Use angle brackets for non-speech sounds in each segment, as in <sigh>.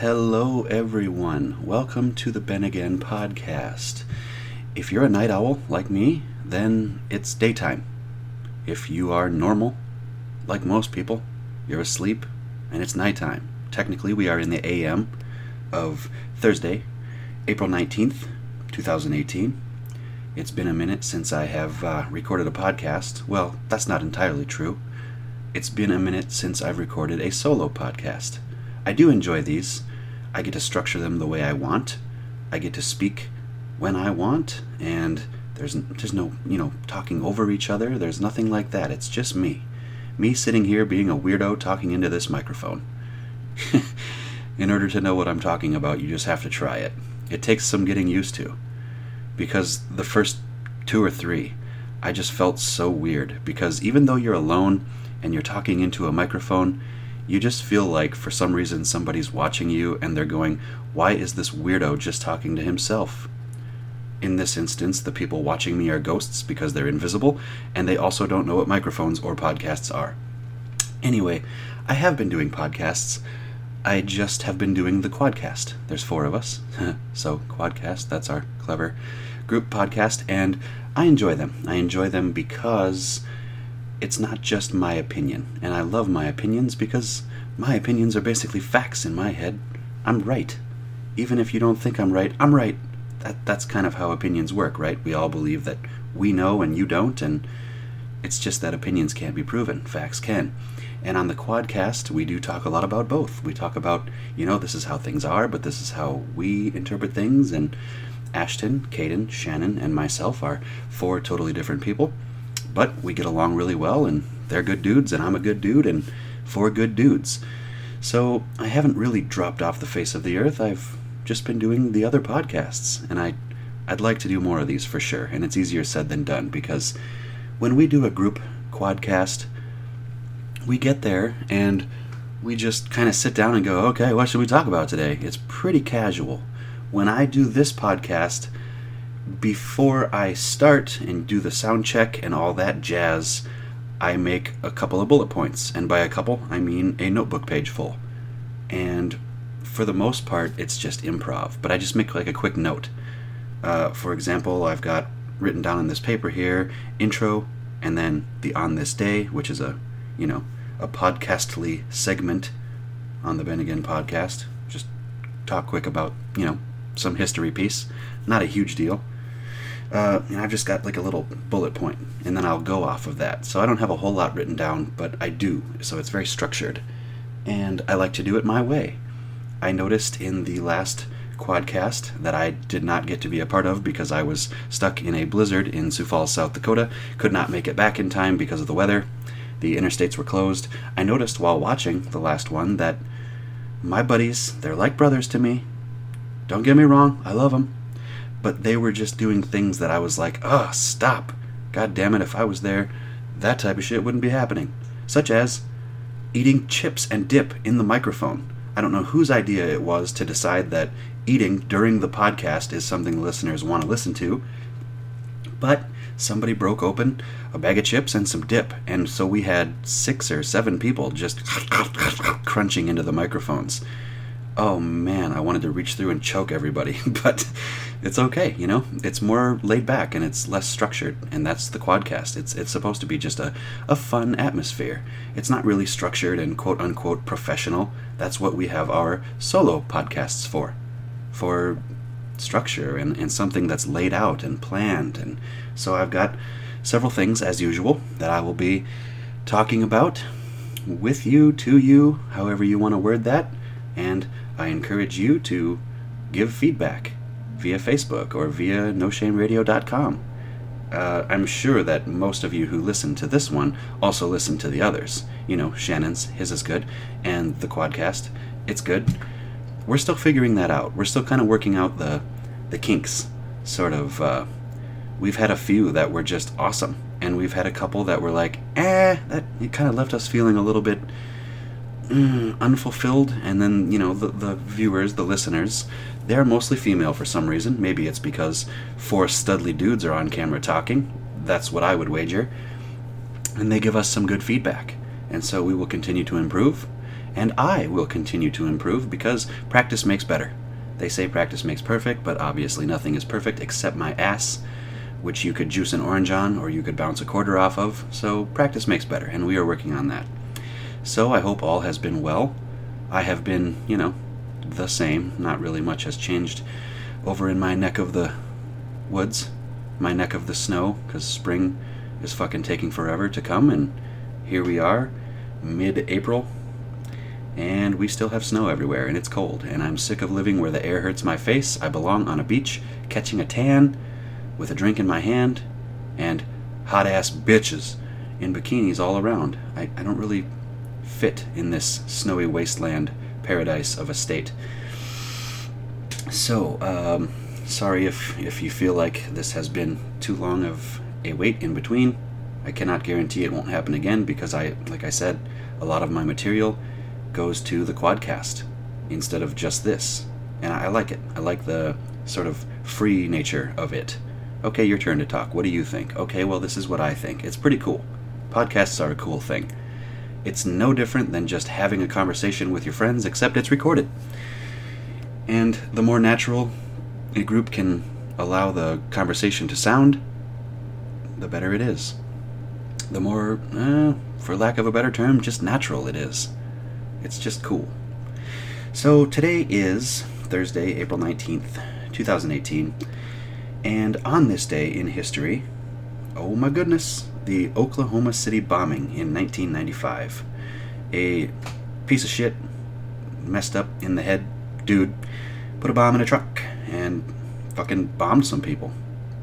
Hello, everyone. Welcome to the Ben Again podcast. If you're a night owl like me, then it's daytime. If you are normal, like most people, you're asleep and it's nighttime. Technically, we are in the AM of Thursday, April 19th, 2018. It's been a minute since I have uh, recorded a podcast. Well, that's not entirely true. It's been a minute since I've recorded a solo podcast. I do enjoy these. I get to structure them the way I want. I get to speak when I want, and there's there's no you know talking over each other. There's nothing like that. It's just me, me sitting here being a weirdo talking into this microphone. <laughs> In order to know what I'm talking about, you just have to try it. It takes some getting used to, because the first two or three, I just felt so weird. Because even though you're alone and you're talking into a microphone, you just feel like for some reason somebody's watching you and they're going, Why is this weirdo just talking to himself? In this instance, the people watching me are ghosts because they're invisible, and they also don't know what microphones or podcasts are. Anyway, I have been doing podcasts. I just have been doing the Quadcast. There's four of us. <laughs> so, Quadcast, that's our clever group podcast, and I enjoy them. I enjoy them because it's not just my opinion, and I love my opinions because my opinions are basically facts in my head. I'm right. Even if you don't think I'm right, I'm right. That, that's kind of how opinions work, right? We all believe that we know and you don't, and it's just that opinions can't be proven, facts can. And on the Quadcast, we do talk a lot about both. We talk about, you know, this is how things are, but this is how we interpret things. And Ashton, Caden, Shannon, and myself are four totally different people but we get along really well, and they're good dudes, and I'm a good dude, and four good dudes. So I haven't really dropped off the face of the earth. I've just been doing the other podcasts, and I, I'd like to do more of these for sure. And it's easier said than done because when we do a group quadcast, we get there and we just kind of sit down and go, okay, what should we talk about today? It's pretty casual. When I do this podcast, before I start and do the sound check and all that jazz, I make a couple of bullet points. And by a couple, I mean a notebook page full. And for the most part, it's just improv, but I just make like a quick note. Uh, for example, I've got written down in this paper here intro and then the on this day, which is a, you know, a podcastly segment on the Ben Again podcast. Just talk quick about, you know, some history piece. Not a huge deal uh, and I've just got like a little bullet point, and then I'll go off of that. So I don't have a whole lot written down, but I do. So it's very structured, and I like to do it my way. I noticed in the last quadcast that I did not get to be a part of because I was stuck in a blizzard in Sioux Falls, South Dakota. Could not make it back in time because of the weather. The interstates were closed. I noticed while watching the last one that my buddies, they're like brothers to me. Don't get me wrong, I love them but they were just doing things that I was like, oh, stop. God damn it, if I was there, that type of shit wouldn't be happening. Such as eating chips and dip in the microphone. I don't know whose idea it was to decide that eating during the podcast is something listeners want to listen to, but somebody broke open a bag of chips and some dip, and so we had six or seven people just <laughs> crunching into the microphones. Oh man, I wanted to reach through and choke everybody, <laughs> but it's okay, you know. It's more laid back and it's less structured, and that's the quadcast. It's it's supposed to be just a, a fun atmosphere. It's not really structured and quote unquote professional. That's what we have our solo podcasts for. For structure and, and something that's laid out and planned. And so I've got several things as usual that I will be talking about with you, to you, however you want to word that, and I encourage you to give feedback via Facebook or via NoShameRadio.com. Uh, I'm sure that most of you who listen to this one also listen to the others. You know, Shannon's, his is good, and the Quadcast, it's good. We're still figuring that out. We're still kind of working out the the kinks. Sort of. Uh, we've had a few that were just awesome, and we've had a couple that were like, eh, that it kind of left us feeling a little bit mm, unfulfilled. And then you know the the viewers, the listeners, they're mostly female for some reason. Maybe it's because four studly dudes are on camera talking. That's what I would wager. And they give us some good feedback. And so we will continue to improve. and I will continue to improve because practice makes better. They say practice makes perfect, but obviously nothing is perfect except my ass, which you could juice an orange on or you could bounce a quarter off of, so practice makes better, and we are working on that. So I hope all has been well. I have been, you know, the same. Not really much has changed over in my neck of the woods, my neck of the snow, because spring is fucking taking forever to come, and here we are, mid April, and we still have snow everywhere, and it's cold, and I'm sick of living where the air hurts my face. I belong on a beach, catching a tan, with a drink in my hand, and hot ass bitches in bikinis all around. I, I don't really fit in this snowy wasteland paradise of a state. So, um, sorry if, if you feel like this has been too long of a wait in between. I cannot guarantee it won't happen again because I, like I said, a lot of my material goes to the quadcast instead of just this. And I like it. I like the sort of free nature of it. Okay, your turn to talk. What do you think? Okay, well, this is what I think. It's pretty cool. Podcasts are a cool thing. It's no different than just having a conversation with your friends, except it's recorded. And the more natural a group can allow the conversation to sound, the better it is. The more, eh, for lack of a better term, just natural it is. It's just cool. So today is Thursday, April 19th, 2018. And on this day in history, oh my goodness, the Oklahoma City bombing in 1995. A piece of shit, messed up in the head dude put a bomb in a truck and fucking bombed some people.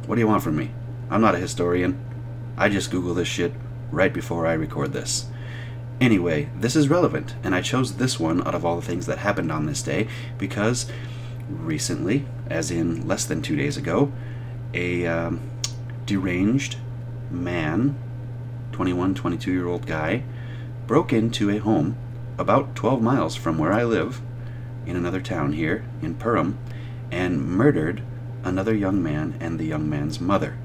What do you want from me? I'm not a historian. I just Google this shit right before I record this. Anyway, this is relevant, and I chose this one out of all the things that happened on this day because recently, as in less than two days ago, a um, deranged man, 21, 22 year old guy, broke into a home about 12 miles from where I live in another town here in Perham and murdered another young man and the young man's mother.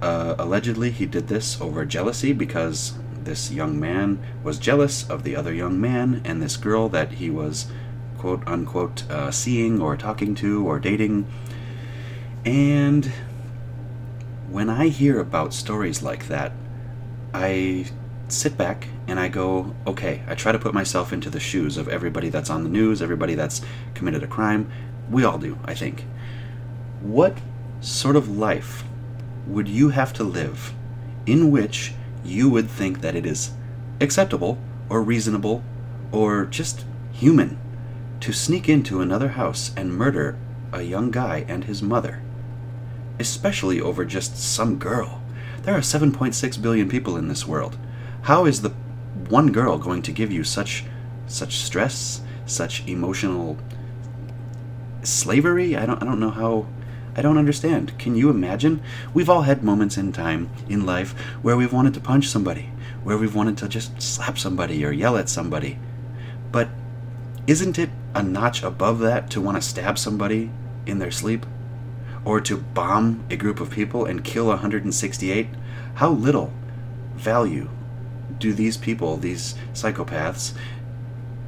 Uh, allegedly, he did this over jealousy because this young man was jealous of the other young man and this girl that he was quote unquote uh, seeing or talking to or dating. And when I hear about stories like that, I sit back and I go, okay, I try to put myself into the shoes of everybody that's on the news, everybody that's committed a crime. We all do, I think. What sort of life would you have to live in which you would think that it is acceptable or reasonable or just human to sneak into another house and murder a young guy and his mother? Especially over just some girl. There are 7.6 billion people in this world. How is the one girl going to give you such such stress, such emotional slavery? I don't I don't know how I don't understand. Can you imagine? We've all had moments in time in life where we've wanted to punch somebody, where we've wanted to just slap somebody or yell at somebody. But isn't it a notch above that to want to stab somebody in their sleep? Or to bomb a group of people and kill 168? How little value do these people, these psychopaths,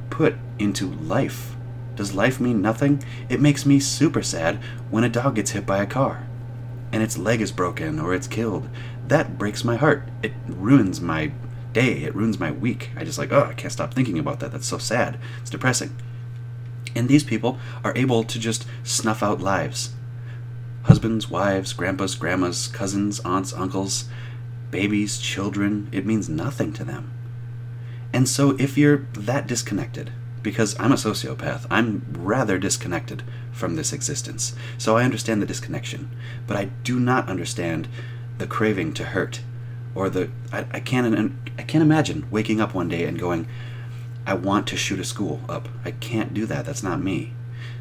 put into life? Does life mean nothing? It makes me super sad when a dog gets hit by a car and its leg is broken or it's killed. That breaks my heart. It ruins my day. It ruins my week. I just like, oh, I can't stop thinking about that. That's so sad. It's depressing. And these people are able to just snuff out lives. Husbands, wives, grandpas, grandmas, cousins, aunts, uncles, babies, children, it means nothing to them. And so if you're that disconnected, because I'm a sociopath, I'm rather disconnected from this existence. So I understand the disconnection, but I do not understand the craving to hurt or the I, I can't I can't imagine waking up one day and going I want to shoot a school up. I can't do that. That's not me.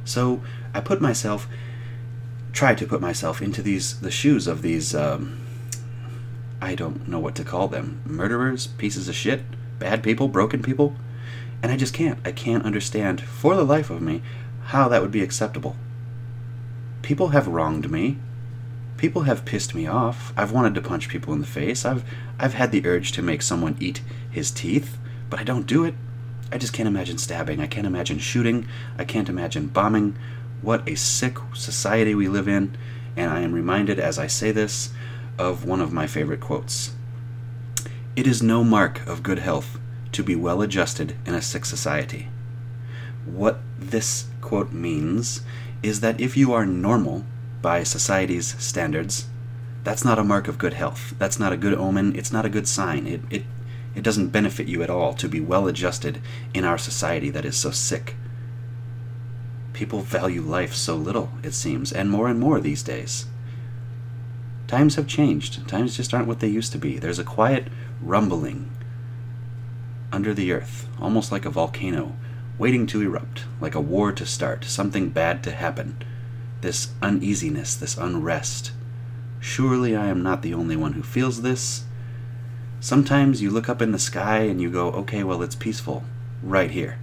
So I put myself try to put myself into these the shoes of these um, I don't know what to call them. Murderers, pieces of shit, bad people, broken people. And I just can't. I can't understand, for the life of me, how that would be acceptable. People have wronged me. People have pissed me off. I've wanted to punch people in the face. I've I've had the urge to make someone eat his teeth, but I don't do it. I just can't imagine stabbing. I can't imagine shooting. I can't imagine bombing. What a sick society we live in. And I am reminded as I say this of one of my favorite quotes It is no mark of good health to be well adjusted in a sick society. What this quote means is that if you are normal by society's standards, that's not a mark of good health. That's not a good omen. It's not a good sign. It, it, it doesn't benefit you at all to be well adjusted in our society that is so sick. People value life so little, it seems, and more and more these days. Times have changed. Times just aren't what they used to be. There's a quiet rumbling under the earth, almost like a volcano, waiting to erupt, like a war to start, something bad to happen. This uneasiness, this unrest. Surely I am not the only one who feels this. Sometimes you look up in the sky and you go, okay, well, it's peaceful right here.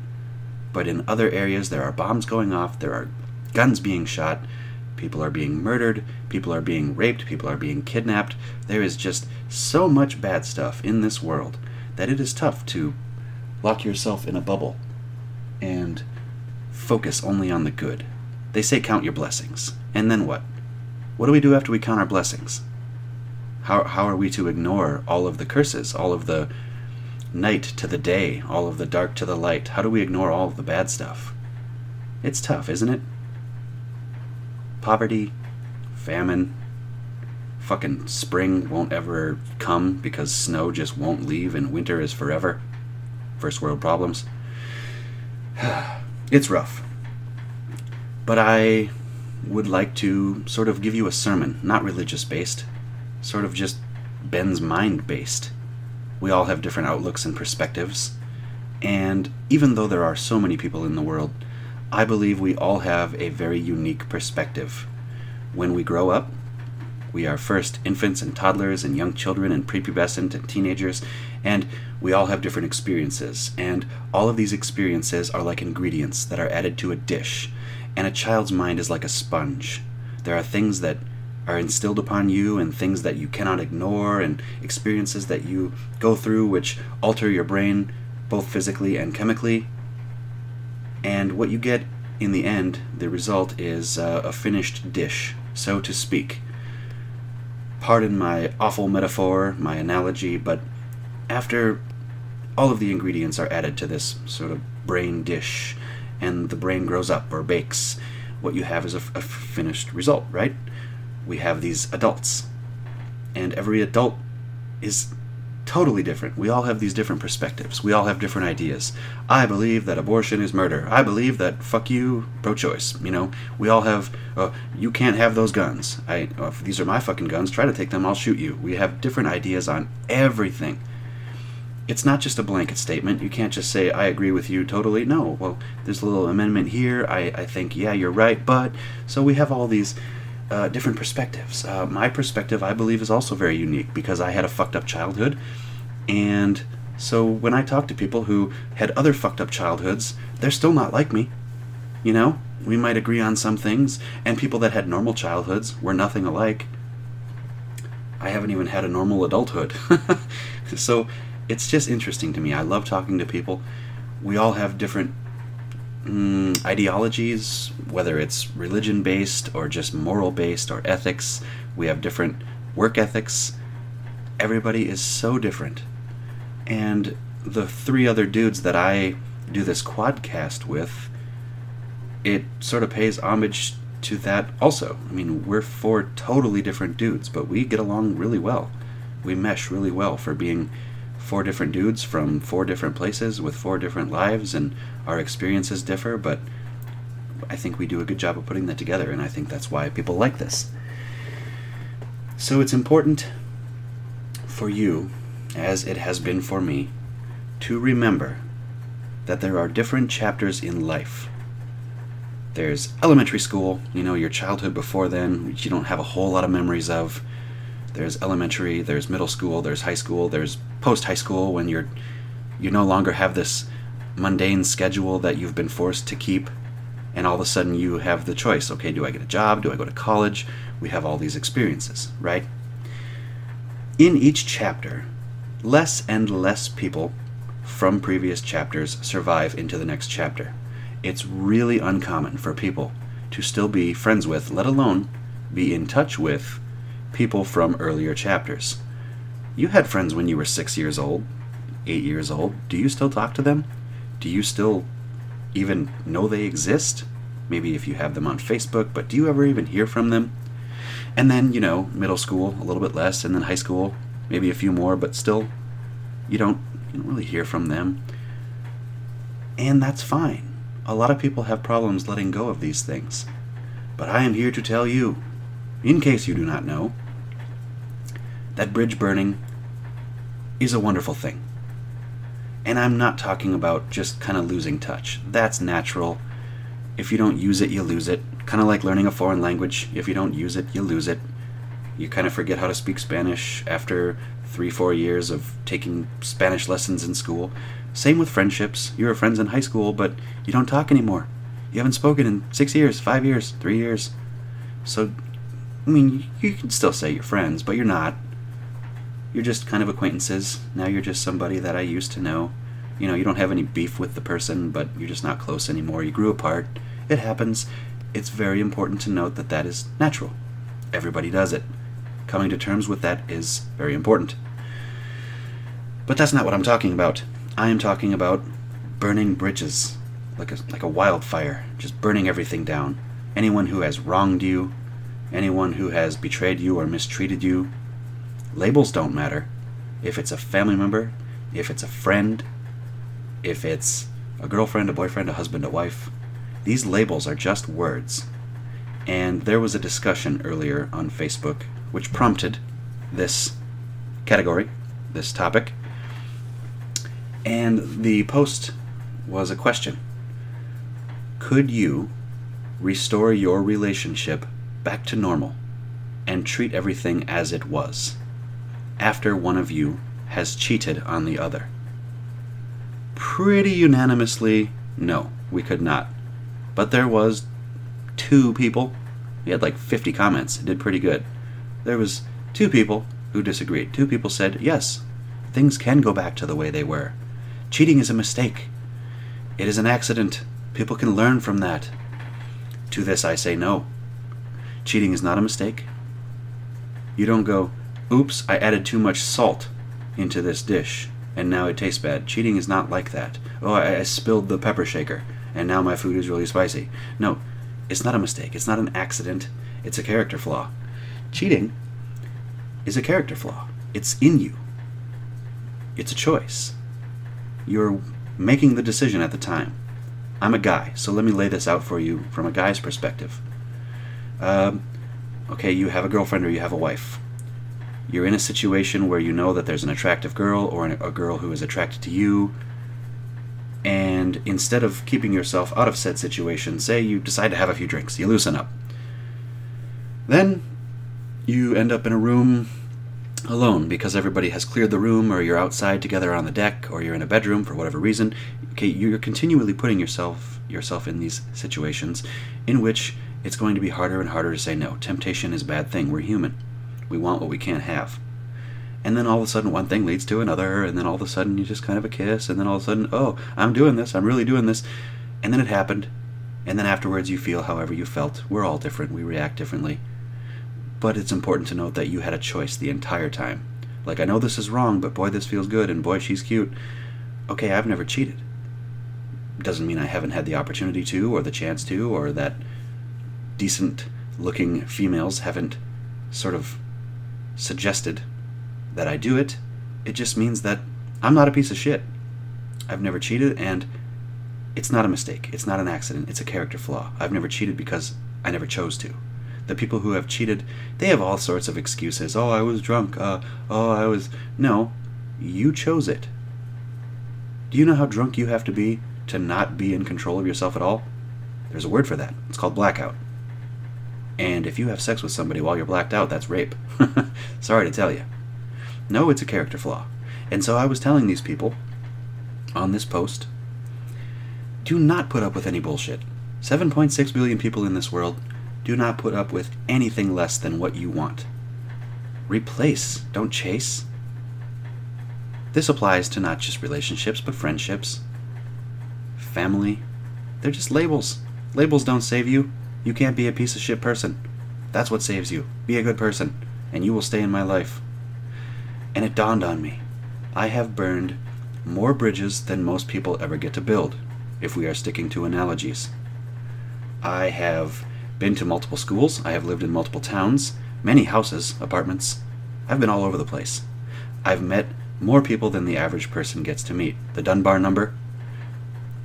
But in other areas, there are bombs going off, there are guns being shot, people are being murdered, people are being raped, people are being kidnapped. There is just so much bad stuff in this world that it is tough to lock yourself in a bubble and focus only on the good. They say count your blessings. And then what? What do we do after we count our blessings? How, how are we to ignore all of the curses, all of the night to the day, all of the dark to the light? How do we ignore all of the bad stuff? It's tough, isn't it? Poverty, famine, fucking spring won't ever come because snow just won't leave and winter is forever. First world problems. <sighs> it's rough. But I would like to sort of give you a sermon, not religious based, sort of just Ben's mind based. We all have different outlooks and perspectives, and even though there are so many people in the world, I believe we all have a very unique perspective. When we grow up, we are first infants and toddlers and young children and prepubescent and teenagers, and we all have different experiences. And all of these experiences are like ingredients that are added to a dish. And a child's mind is like a sponge. There are things that are instilled upon you and things that you cannot ignore and experiences that you go through which alter your brain both physically and chemically. And what you get in the end, the result is uh, a finished dish, so to speak. Pardon my awful metaphor, my analogy, but after all of the ingredients are added to this sort of brain dish, and the brain grows up or bakes, what you have is a, a finished result, right? We have these adults, and every adult is totally different. We all have these different perspectives. We all have different ideas. I believe that abortion is murder. I believe that fuck you, pro-choice. You know, we all have. Uh, you can't have those guns. I. Uh, these are my fucking guns. Try to take them. I'll shoot you. We have different ideas on everything. It's not just a blanket statement. You can't just say I agree with you totally. No. Well, there's a little amendment here. I. I think yeah, you're right. But so we have all these. Uh, different perspectives. Uh, my perspective, I believe, is also very unique because I had a fucked up childhood. And so when I talk to people who had other fucked up childhoods, they're still not like me. You know, we might agree on some things, and people that had normal childhoods were nothing alike. I haven't even had a normal adulthood. <laughs> so it's just interesting to me. I love talking to people. We all have different mm, ideologies, whether it's religion based or just moral based or ethics. We have different work ethics. Everybody is so different. And the three other dudes that I do this quadcast with, it sort of pays homage to that also. I mean, we're four totally different dudes, but we get along really well. We mesh really well for being four different dudes from four different places with four different lives, and our experiences differ, but I think we do a good job of putting that together, and I think that's why people like this. So it's important for you, as it has been for me, to remember that there are different chapters in life. There's elementary school, you know, your childhood before then, which you don't have a whole lot of memories of. There's elementary, there's middle school, there's high school, there's post high school when you're you no longer have this mundane schedule that you've been forced to keep and all of a sudden you have the choice okay do i get a job do i go to college we have all these experiences right in each chapter less and less people from previous chapters survive into the next chapter. It's really uncommon for people to still be friends with, let alone be in touch with, people from earlier chapters. You had friends when you were six years old, eight years old. Do you still talk to them? Do you still even know they exist? Maybe if you have them on Facebook, but do you ever even hear from them? And then, you know, middle school, a little bit less, and then high school, maybe a few more, but still, you don't, you don't really hear from them. And that's fine. A lot of people have problems letting go of these things. But I am here to tell you, in case you do not know, that bridge burning is a wonderful thing. And I'm not talking about just kind of losing touch. That's natural. If you don't use it, you lose it. Kind of like learning a foreign language. If you don't use it, you lose it. You kind of forget how to speak Spanish after three, four years of taking Spanish lessons in school. Same with friendships. You were friends in high school, but you don't talk anymore. You haven't spoken in six years, five years, three years. So, I mean, you can still say you're friends, but you're not you're just kind of acquaintances. Now you're just somebody that I used to know. You know, you don't have any beef with the person, but you're just not close anymore. You grew apart. It happens. It's very important to note that that is natural. Everybody does it. Coming to terms with that is very important. But that's not what I'm talking about. I am talking about burning bridges, like a, like a wildfire, just burning everything down. Anyone who has wronged you, anyone who has betrayed you or mistreated you, Labels don't matter. If it's a family member, if it's a friend, if it's a girlfriend, a boyfriend, a husband, a wife, these labels are just words. And there was a discussion earlier on Facebook which prompted this category, this topic. And the post was a question Could you restore your relationship back to normal and treat everything as it was? After one of you has cheated on the other? Pretty unanimously, no, we could not. But there was two people. We had like 50 comments. It did pretty good. There was two people who disagreed. Two people said, yes, things can go back to the way they were. Cheating is a mistake. It is an accident. People can learn from that. To this I say no. Cheating is not a mistake. You don't go, Oops, I added too much salt into this dish, and now it tastes bad. Cheating is not like that. Oh, I, I spilled the pepper shaker, and now my food is really spicy. No, it's not a mistake. It's not an accident. It's a character flaw. Cheating is a character flaw. It's in you. It's a choice. You're making the decision at the time. I'm a guy, so let me lay this out for you from a guy's perspective. Um, okay, you have a girlfriend or you have a wife you're in a situation where you know that there's an attractive girl or a girl who is attracted to you, and instead of keeping yourself out of said situation, say you decide to have a few drinks, you loosen up. Then you end up in a room alone because everybody has cleared the room, or you're outside together on the deck, or you're in a bedroom for whatever reason. Okay, you're continually putting yourself yourself in these situations in which it's going to be harder and harder to say no. Temptation is a bad thing. We're human. We want what we can't have. And then all of a sudden, one thing leads to another, and then all of a sudden, you just kind of a kiss, and then all of a sudden, oh, I'm doing this, I'm really doing this. And then it happened, and then afterwards, you feel however you felt. We're all different, we react differently. But it's important to note that you had a choice the entire time. Like, I know this is wrong, but boy, this feels good, and boy, she's cute. Okay, I've never cheated. Doesn't mean I haven't had the opportunity to, or the chance to, or that decent looking females haven't sort of suggested that I do it. It just means that I'm not a piece of shit. I've never cheated, and it's not a mistake. It's not an accident. It's a character flaw. I've never cheated because I never chose to. The people who have cheated, they have all sorts of excuses. Oh, I was drunk. Uh, oh, I was. No, you chose it. Do you know how drunk you have to be to not be in control of yourself at all? There's a word for that. It's called blackout. And if you have sex with somebody while you're blacked out, that's rape. <laughs> Sorry to tell you. No, it's a character flaw. And so I was telling these people on this post do not put up with any bullshit. 7.6 billion people in this world do not put up with anything less than what you want. Replace, don't chase. This applies to not just relationships, but friendships, family. They're just labels. Labels don't save you. You can't be a piece of shit person. That's what saves you. Be a good person, and you will stay in my life. And it dawned on me I have burned more bridges than most people ever get to build, if we are sticking to analogies. I have been to multiple schools, I have lived in multiple towns, many houses, apartments. I've been all over the place. I've met more people than the average person gets to meet. The Dunbar number,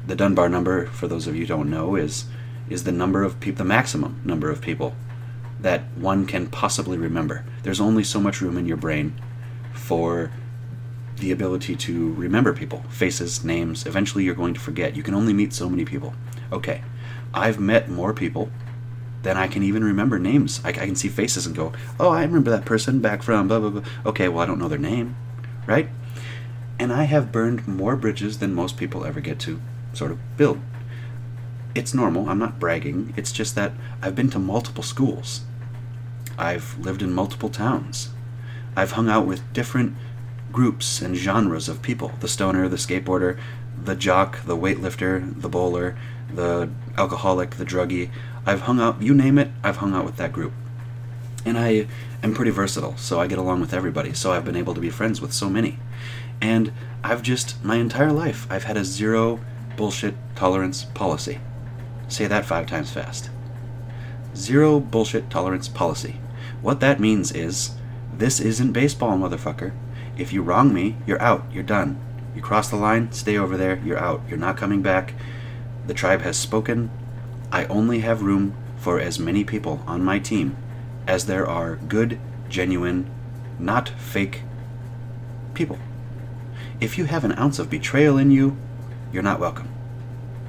the Dunbar number, for those of you who don't know, is is the number of people, the maximum number of people that one can possibly remember. There's only so much room in your brain for the ability to remember people, faces, names. Eventually, you're going to forget. You can only meet so many people. Okay, I've met more people than I can even remember names. I, I can see faces and go, oh, I remember that person back from blah, blah, blah. Okay, well, I don't know their name, right? And I have burned more bridges than most people ever get to sort of build. It's normal. I'm not bragging. It's just that I've been to multiple schools. I've lived in multiple towns. I've hung out with different groups and genres of people the stoner, the skateboarder, the jock, the weightlifter, the bowler, the alcoholic, the druggie. I've hung out, you name it, I've hung out with that group. And I am pretty versatile, so I get along with everybody, so I've been able to be friends with so many. And I've just, my entire life, I've had a zero bullshit tolerance policy. Say that five times fast. Zero bullshit tolerance policy. What that means is, this isn't baseball, motherfucker. If you wrong me, you're out. You're done. You cross the line, stay over there, you're out. You're not coming back. The tribe has spoken. I only have room for as many people on my team as there are good, genuine, not fake people. If you have an ounce of betrayal in you, you're not welcome.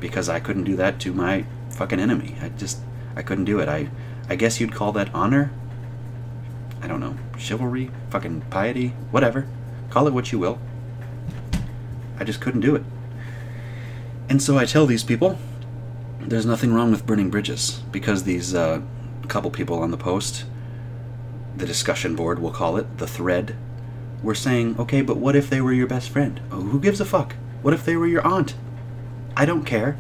Because I couldn't do that to my fucking enemy. I just, I couldn't do it. I, I guess you'd call that honor. I don't know, chivalry, fucking piety, whatever. Call it what you will. I just couldn't do it. And so I tell these people, there's nothing wrong with burning bridges because these uh, couple people on the post, the discussion board, we'll call it, the thread, were saying, okay, but what if they were your best friend? Oh, who gives a fuck? What if they were your aunt? I don't care.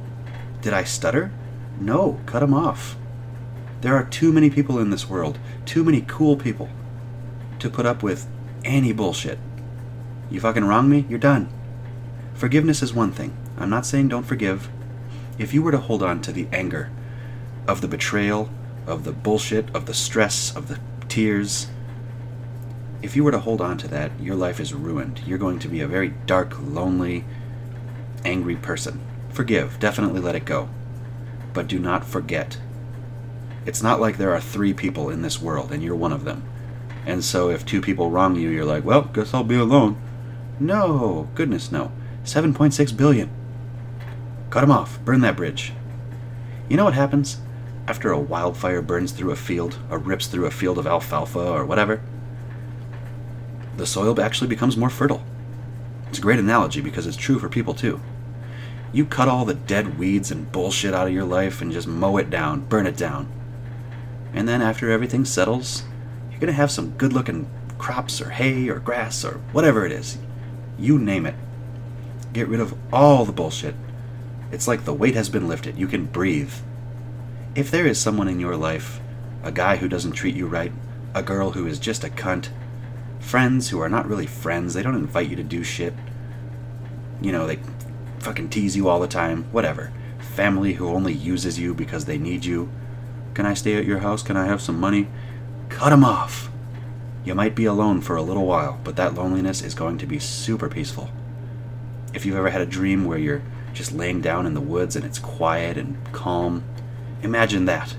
Did I stutter? No, cut him off. There are too many people in this world, too many cool people, to put up with any bullshit. You fucking wrong me, you're done. Forgiveness is one thing. I'm not saying don't forgive. If you were to hold on to the anger of the betrayal, of the bullshit, of the stress, of the tears, if you were to hold on to that, your life is ruined. You're going to be a very dark, lonely, angry person. Forgive, definitely let it go. But do not forget. It's not like there are three people in this world and you're one of them. And so if two people wrong you, you're like, well, guess I'll be alone. No, goodness no. 7.6 billion. Cut them off. Burn that bridge. You know what happens after a wildfire burns through a field or rips through a field of alfalfa or whatever? The soil actually becomes more fertile. It's a great analogy because it's true for people too. You cut all the dead weeds and bullshit out of your life and just mow it down, burn it down. And then after everything settles, you're to have some good looking crops or hay or grass or whatever it is. You name it. Get rid of all the bullshit. It's like the weight has been lifted. You can breathe. If there is someone in your life, a guy who doesn't treat you right, a girl who is just a cunt, friends who are not really friends, they don't invite you to do shit, you know, they fucking tease you all the time, whatever. Family who only uses you because they need you. Can I stay at your house? Can I have some money? Cut them off. You might be alone for a little while, but that loneliness is going to be super peaceful. If you've ever had a dream where you're just laying down in the woods and it's quiet and calm, imagine that.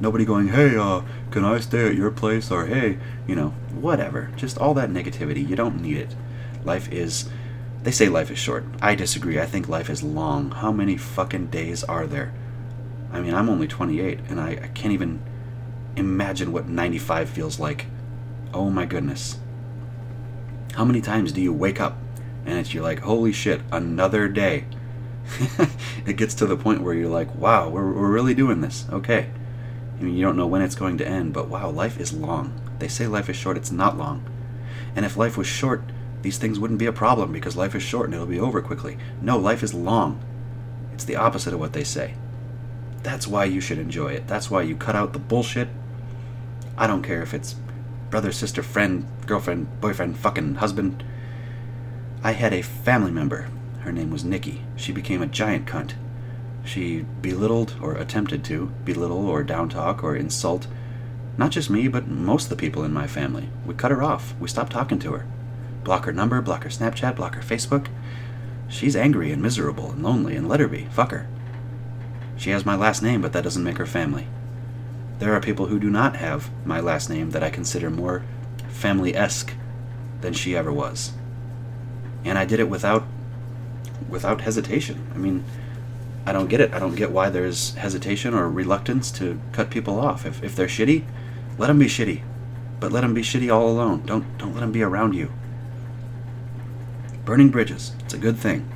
Nobody going, hey, uh, can I stay at your place? Or hey, you know, whatever. Just all that negativity. You don't need it. Life is. They say life is short. I disagree. I think life is long. How many fucking days are there? I mean, I'm only 28, and I, I can't even imagine what 95 feels like. Oh my goodness. How many times do you wake up and it's you're like, holy shit, another day? <laughs> it gets to the point where you're like, wow, we're, we're really doing this. Okay. I mean, you don't know when it's going to end, but wow, life is long. They say life is short, it's not long. And if life was short, these things wouldn't be a problem because life is short and it'll be over quickly. No, life is long. It's the opposite of what they say. That's why you should enjoy it. That's why you cut out the bullshit. I don't care if it's brother, sister, friend, girlfriend, boyfriend, fucking husband. I had a family member. Her name was Nikki. She became a giant cunt. She belittled, or attempted to, belittle or downtalk or insult not just me, but most of the people in my family. We cut her off. We stopped talking to her. Block her number, block her Snapchat, block her Facebook. She's angry and miserable and lonely, and let her be. Fuck her. She has my last name, but that doesn't make her family. There are people who do not have my last name that I consider more family esque than she ever was. And I did it without without hesitation. I mean, I don't get it. I don't get why there's hesitation or reluctance to cut people off. If, if they're shitty, let them be shitty, but let them be shitty all alone. Don't don't let them be around you. Burning bridges, it's a good thing.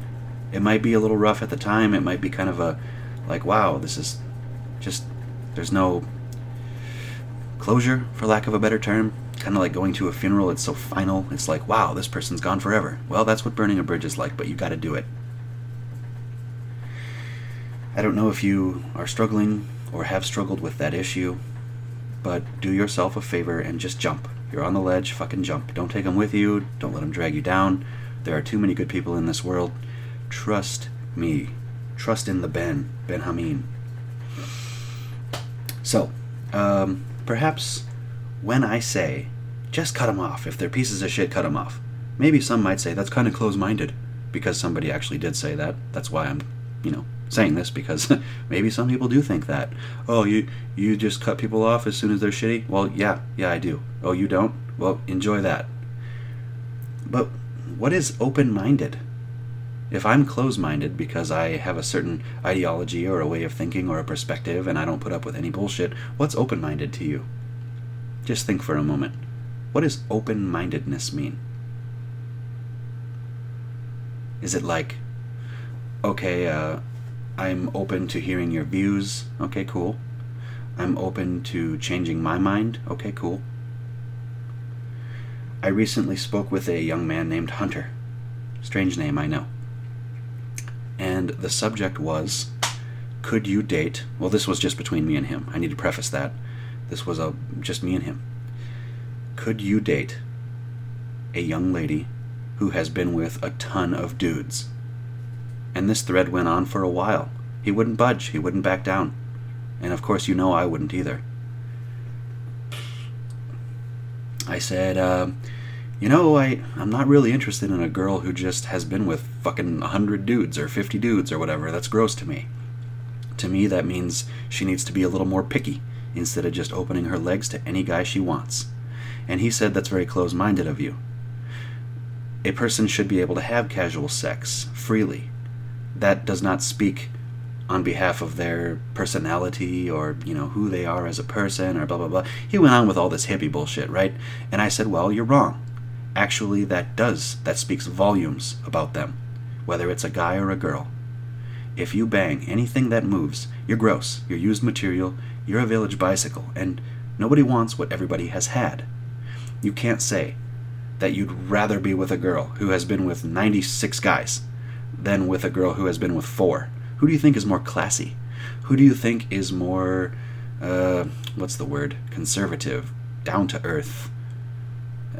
It might be a little rough at the time. It might be kind of a like, wow, this is just there's no closure, for lack of a better term. Kind of like going to a funeral. It's so final. It's like, wow, this person's gone forever. Well, that's what burning a bridge is like, but you got to do it. I don't know if you are struggling or have struggled with that issue but do yourself a favor and just jump. You're on the ledge, fucking jump. Don't take them with you. Don't let them drag you down. There are too many good people in this world. Trust me. Trust in the Ben, Ben Hameen. So, um, perhaps when I say, just cut them off. If they're pieces of shit, cut them off. Maybe some might say that's kind of close minded because somebody actually did say that. That's why I'm, you know, saying this because <laughs> maybe some people do think that. Oh, you you just cut people off as soon as they're shitty? Well, yeah, yeah, I do. Oh, you don't? Well, enjoy that. But what is open-minded? If I'm closed-minded because I have a certain ideology or a way of thinking or a perspective and I don't put up with any bullshit, what's open-minded to you? Just think for a moment. What does open-mindedness mean? Is it like okay, uh, I'm open to hearing your views. Okay, cool. I'm open to changing my mind. Okay, cool. I recently spoke with a young man named Hunter. Strange name, I know. And the subject was Could you date? Well, this was just between me and him. I need to preface that. This was a, just me and him. Could you date a young lady who has been with a ton of dudes? And this thread went on for a while. He wouldn't budge, he wouldn't back down. And of course, you know I wouldn't either. I said, uh, you know, I, I'm not really interested in a girl who just has been with fucking 100 dudes or 50 dudes or whatever. That's gross to me. To me, that means she needs to be a little more picky instead of just opening her legs to any guy she wants. And he said that's very close minded of you. A person should be able to have casual sex freely that does not speak on behalf of their personality or you know who they are as a person or blah blah blah. He went on with all this hippie bullshit right? And i said well you're wrong. Actually that does that speaks volumes about them whether it's a guy or a girl. If you bang anything that moves you're gross you're used material you're a village bicycle and nobody wants what everybody has had. You can't say that you'd rather be with a girl who has been with 96 guys than with a girl who has been with four? Who do you think is more classy? Who do you think is more, uh, what's the word? Conservative, down to earth.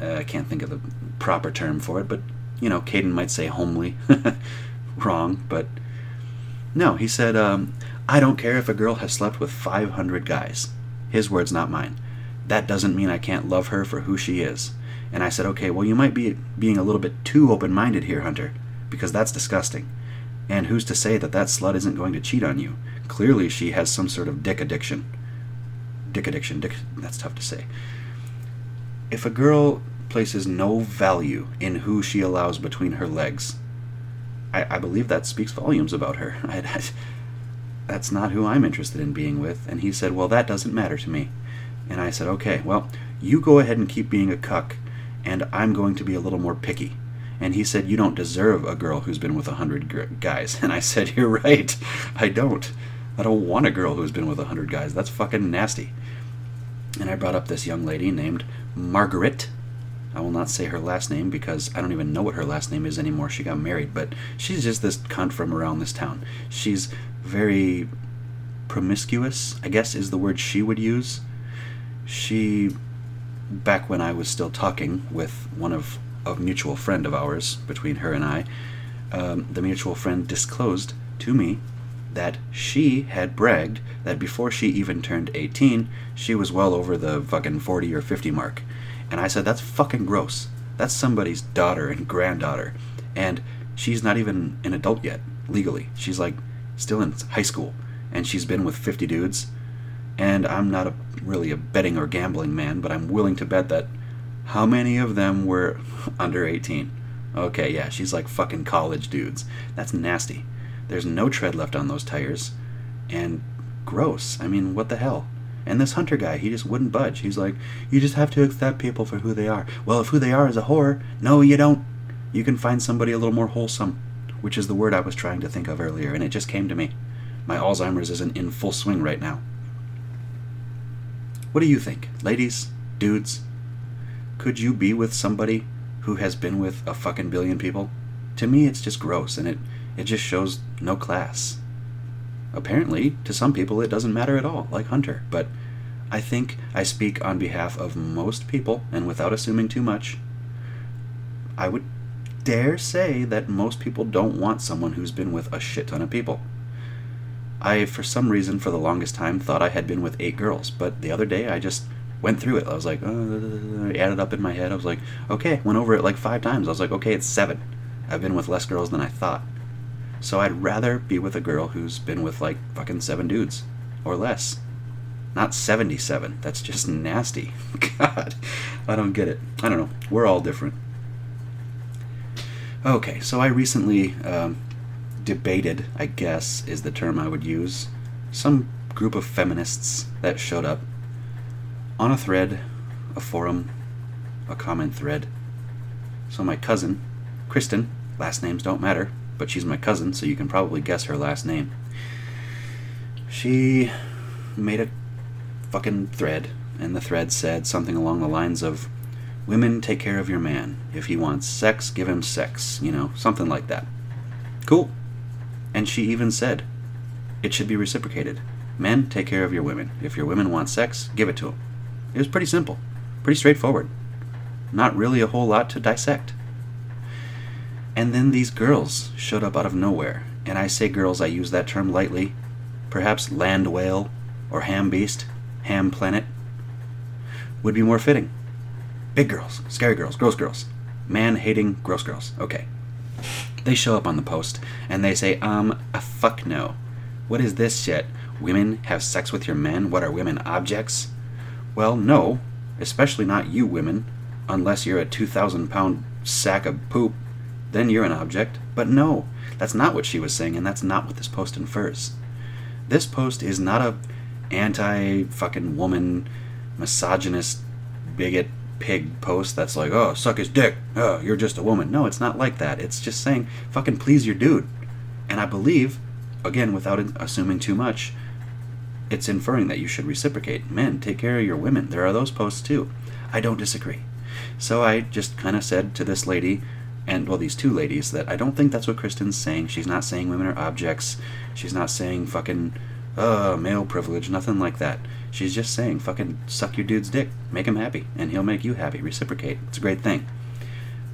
Uh, I can't think of the proper term for it, but you know, Caden might say homely. <laughs> Wrong, but no, he said, um, I don't care if a girl has slept with 500 guys. His words, not mine. That doesn't mean I can't love her for who she is. And I said, okay, well, you might be being a little bit too open minded here, Hunter because that's disgusting. And who's to say that that slut isn't going to cheat on you? Clearly, she has some sort of dick addiction. Dick addiction, dick, that's tough to say. If a girl places no value in who she allows between her legs, I, I believe that speaks volumes about her. <laughs> That's not who I'm interested in being with. And he said, Well, that doesn't matter to me. And I said, Okay, well, you go ahead and keep being a cuck, and I'm going to be a little more picky and he said, You don't deserve a girl who's been with a hundred guys. <laughs> And I said, You're right. I don't. I don't want a girl who's been with a hundred guys. That's fucking nasty. And I brought up this young lady named Margaret. I will not say her last name because I don't even know what her last name is anymore. She got married, but she's just this cunt from around this town. She's very promiscuous, I guess is the word she would use. She, back when I was still talking with one of a mutual friend of ours, between her and I, um, the mutual friend disclosed to me that she had bragged that before she even turned 18, she was well over the fucking 40 or 50 mark. And I said, that's fucking gross. That's somebody's daughter and granddaughter. And she's not even an adult yet, legally. She's like still in high school. And she's been with 50 dudes. And I'm not a, really a betting or gambling man, but I'm willing to bet that how many of them were under 18? Okay, yeah, she's like fucking college dudes. That's nasty. There's no tread left on those tires. And gross. I mean, what the hell? And this hunter guy, he just wouldn't budge. He's like, you just have to accept people for who they are. Well, if who they are is a whore, no, you don't. You can find somebody a little more wholesome, which is the word I was trying to think of earlier, and it just came to me. My Alzheimer's isn't in full swing right now. What do you think, ladies, dudes? Could you be with somebody who has been with a fucking billion people? To me, it's just gross, and it, it just shows no class. Apparently, to some people, it doesn't matter at all, like Hunter, but I think I speak on behalf of most people, and without assuming too much, I would dare say that most people don't want someone who's been with a shit ton of people. I, for some reason, for the longest time, thought I had been with eight girls, but the other day I just went through it. I was like, uh, added up in my head. I was like, okay, went over it like five times. I was like, okay, it's seven. I've been with less girls than I thought. So I'd rather be with a girl who's been with like fucking seven dudes or less. Not 77. That's just nasty. <laughs> God, I don't get it. I don't know. We're all different. Okay, so I recently um, debated, I guess is the term I would use, some group of feminists that showed up on a thread, a forum, a comment thread. So my cousin, Kristen, last names don't matter, but she's my cousin, so you can probably guess her last name. She made a fucking thread, and the thread said something along the lines of Women take care of your man. If he wants sex, give him sex. You know, something like that. Cool. And she even said, it should be reciprocated. Men, take care of your women. If your women want sex, give it to them. It was pretty simple, pretty straightforward. Not really a whole lot to dissect. And then these girls showed up out of nowhere. And I say girls, I use that term lightly. Perhaps land whale or ham beast, ham planet would be more fitting. Big girls, scary girls, gross girls, man hating gross girls. Okay. They show up on the post and they say, um, a fuck no. What is this shit? Women have sex with your men? What are women objects? Well, no, especially not you women, unless you're a 2,000 pound sack of poop then you're an object. But no, that's not what she was saying, and that's not what this post infers. This post is not a anti fucking woman, misogynist, bigot, pig post that's like, oh, suck his dick. Oh, you're just a woman. No, it's not like that. It's just saying, fucking please your dude. And I believe, again, without assuming too much, it's inferring that you should reciprocate. Men, take care of your women. There are those posts too. I don't disagree. So I just kind of said to this lady, and well, these two ladies that I don't think that's what Kristen's saying. She's not saying women are objects. She's not saying fucking uh male privilege, nothing like that. She's just saying fucking suck your dude's dick, make him happy, and he'll make you happy. Reciprocate. It's a great thing.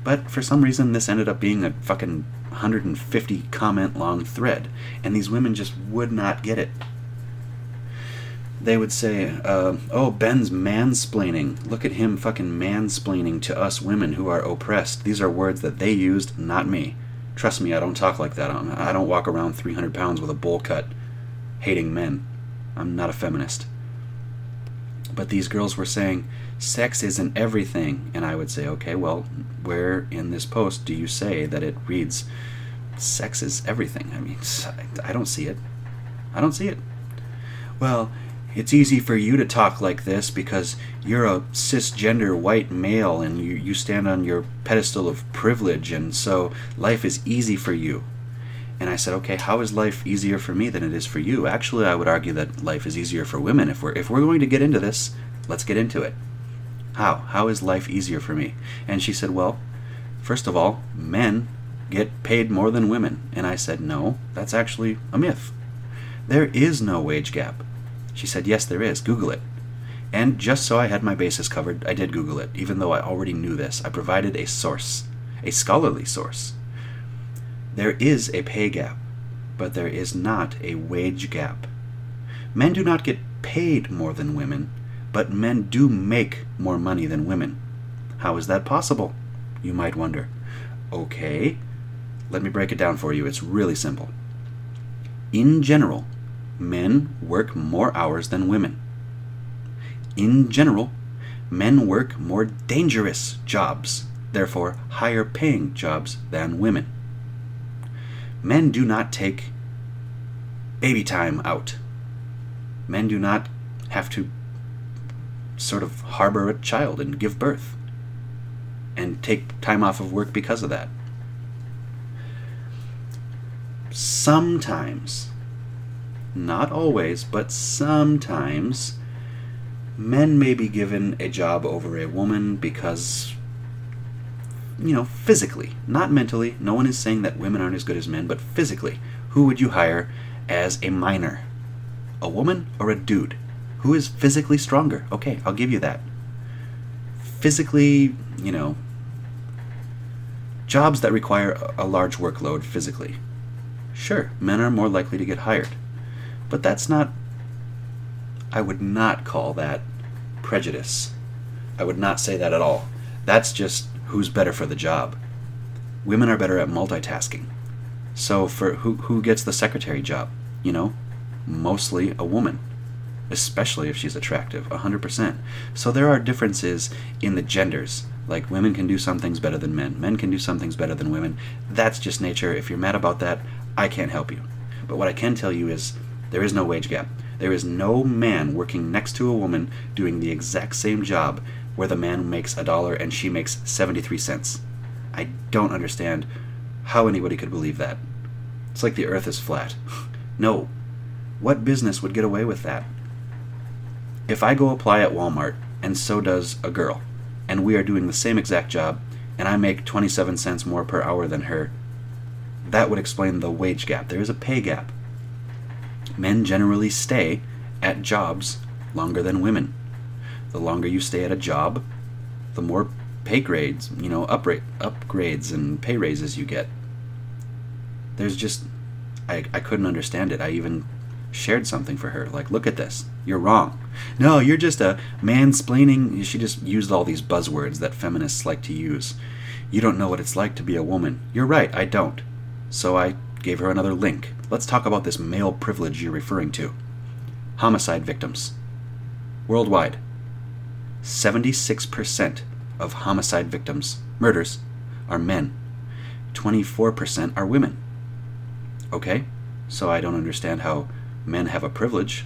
But for some reason, this ended up being a fucking 150 comment long thread, and these women just would not get it they would say, uh, "Oh, Ben's mansplaining. Look at him fucking mansplaining to us women who are oppressed." These are words that they used, not me. Trust me, I don't talk like that. I don't walk around 300 pounds with a bowl cut, hating men. I'm not a feminist. But these girls were saying, "Sex isn't everything," and I would say, "Okay, well, where in this post do you say that it reads?" Sex is everything. I mean, <laughs> I don't see it. I don't see it. Well, it's easy for you to talk like this because you're a cisgender white male and you, you stand on your pedestal of privilege, and so life is easy for you. And I said, okay, how is life easier for me than it is for you? Actually, I would argue that life is easier for women. If we're if we're going to get into this, let's get into it. How? How is life easier for me? And she said, Well, first of all, men get paid more than women. And I said, No, that's actually a myth. There is no wage gap. She said, Yes, there is. Google it. And just so I had my bases covered, I did Google it, even though I already knew this. I provided a source, a scholarly source. There is a pay gap, but there is not a wage gap. Men do not get paid more than women, but men do make more money than women. How is that possible? You might wonder. Okay, let me break it down for you. It's really simple. In general, men work more hours than women. In general, men work more dangerous jobs, therefore higher paying jobs than women. Men do not take baby time out. Men do not have to sort of harbor a child and give birth and take time off of work because of that. Sometimes, not always, but sometimes, men may be given a job over a woman because, you know, physically, not mentally. No one is saying that women aren't as good as men, but physically. Who would you hire as a miner? A woman or a dude? Who is physically stronger? Okay, I'll give you that. Physically, you know, jobs that require a large workload physically. Sure, men are more likely to get hired. But that's not. I would not call that prejudice. I would not say that at all. That's just who's better for the job. Women are better at multitasking. So for who who gets the secretary job? You know, mostly a woman, especially if she's attractive, 100%. So there are differences in the genders. Like women can do some things better than men. Men can do some things better than women. That's just nature. If you're mad about that, I can't help you. But what I can tell you is there is no wage gap. There is no man working next to a woman doing the exact same job where the man makes a dollar and she makes 73 cents. I don't understand how anybody could believe that. It's like the earth is flat. <laughs> no. What business would get away with that? If I go apply at Walmart and so does a girl, and we are doing the same exact job, and I make 27 cents more per hour than her, that would explain the wage gap. There is a pay gap. Men generally stay at jobs longer than women. The longer you stay at a job, the more pay grades, you know, uprate, upgrades and pay raises you get. There's just, I, I couldn't understand it. I even shared something for her. Like, look at this. You're wrong. No, you're just a mansplaining. She just used all these buzzwords that feminists like to use. You don't know what it's like to be a woman. You're right, I don't. So I gave her another link. Let's talk about this male privilege you're referring to. Homicide victims. Worldwide, 76% of homicide victims, murders, are men. 24% are women. Okay? So I don't understand how men have a privilege.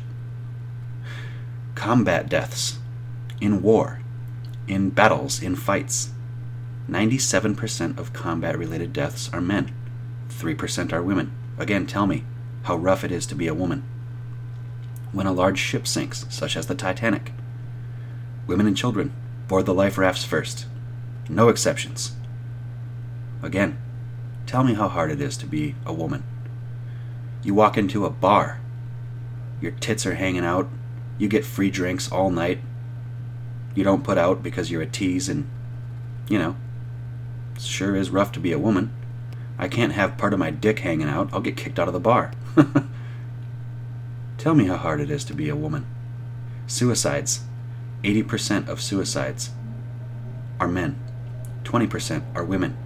Combat deaths. In war. In battles. In fights. 97% of combat related deaths are men. 3% are women. Again, tell me how rough it is to be a woman. When a large ship sinks, such as the Titanic, women and children board the life rafts first. No exceptions. Again, tell me how hard it is to be a woman. You walk into a bar, your tits are hanging out, you get free drinks all night. You don't put out because you're a tease, and, you know, it sure is rough to be a woman. I can't have part of my dick hanging out. I'll get kicked out of the bar. <laughs> Tell me how hard it is to be a woman. Suicides. 80% of suicides are men. 20% are women.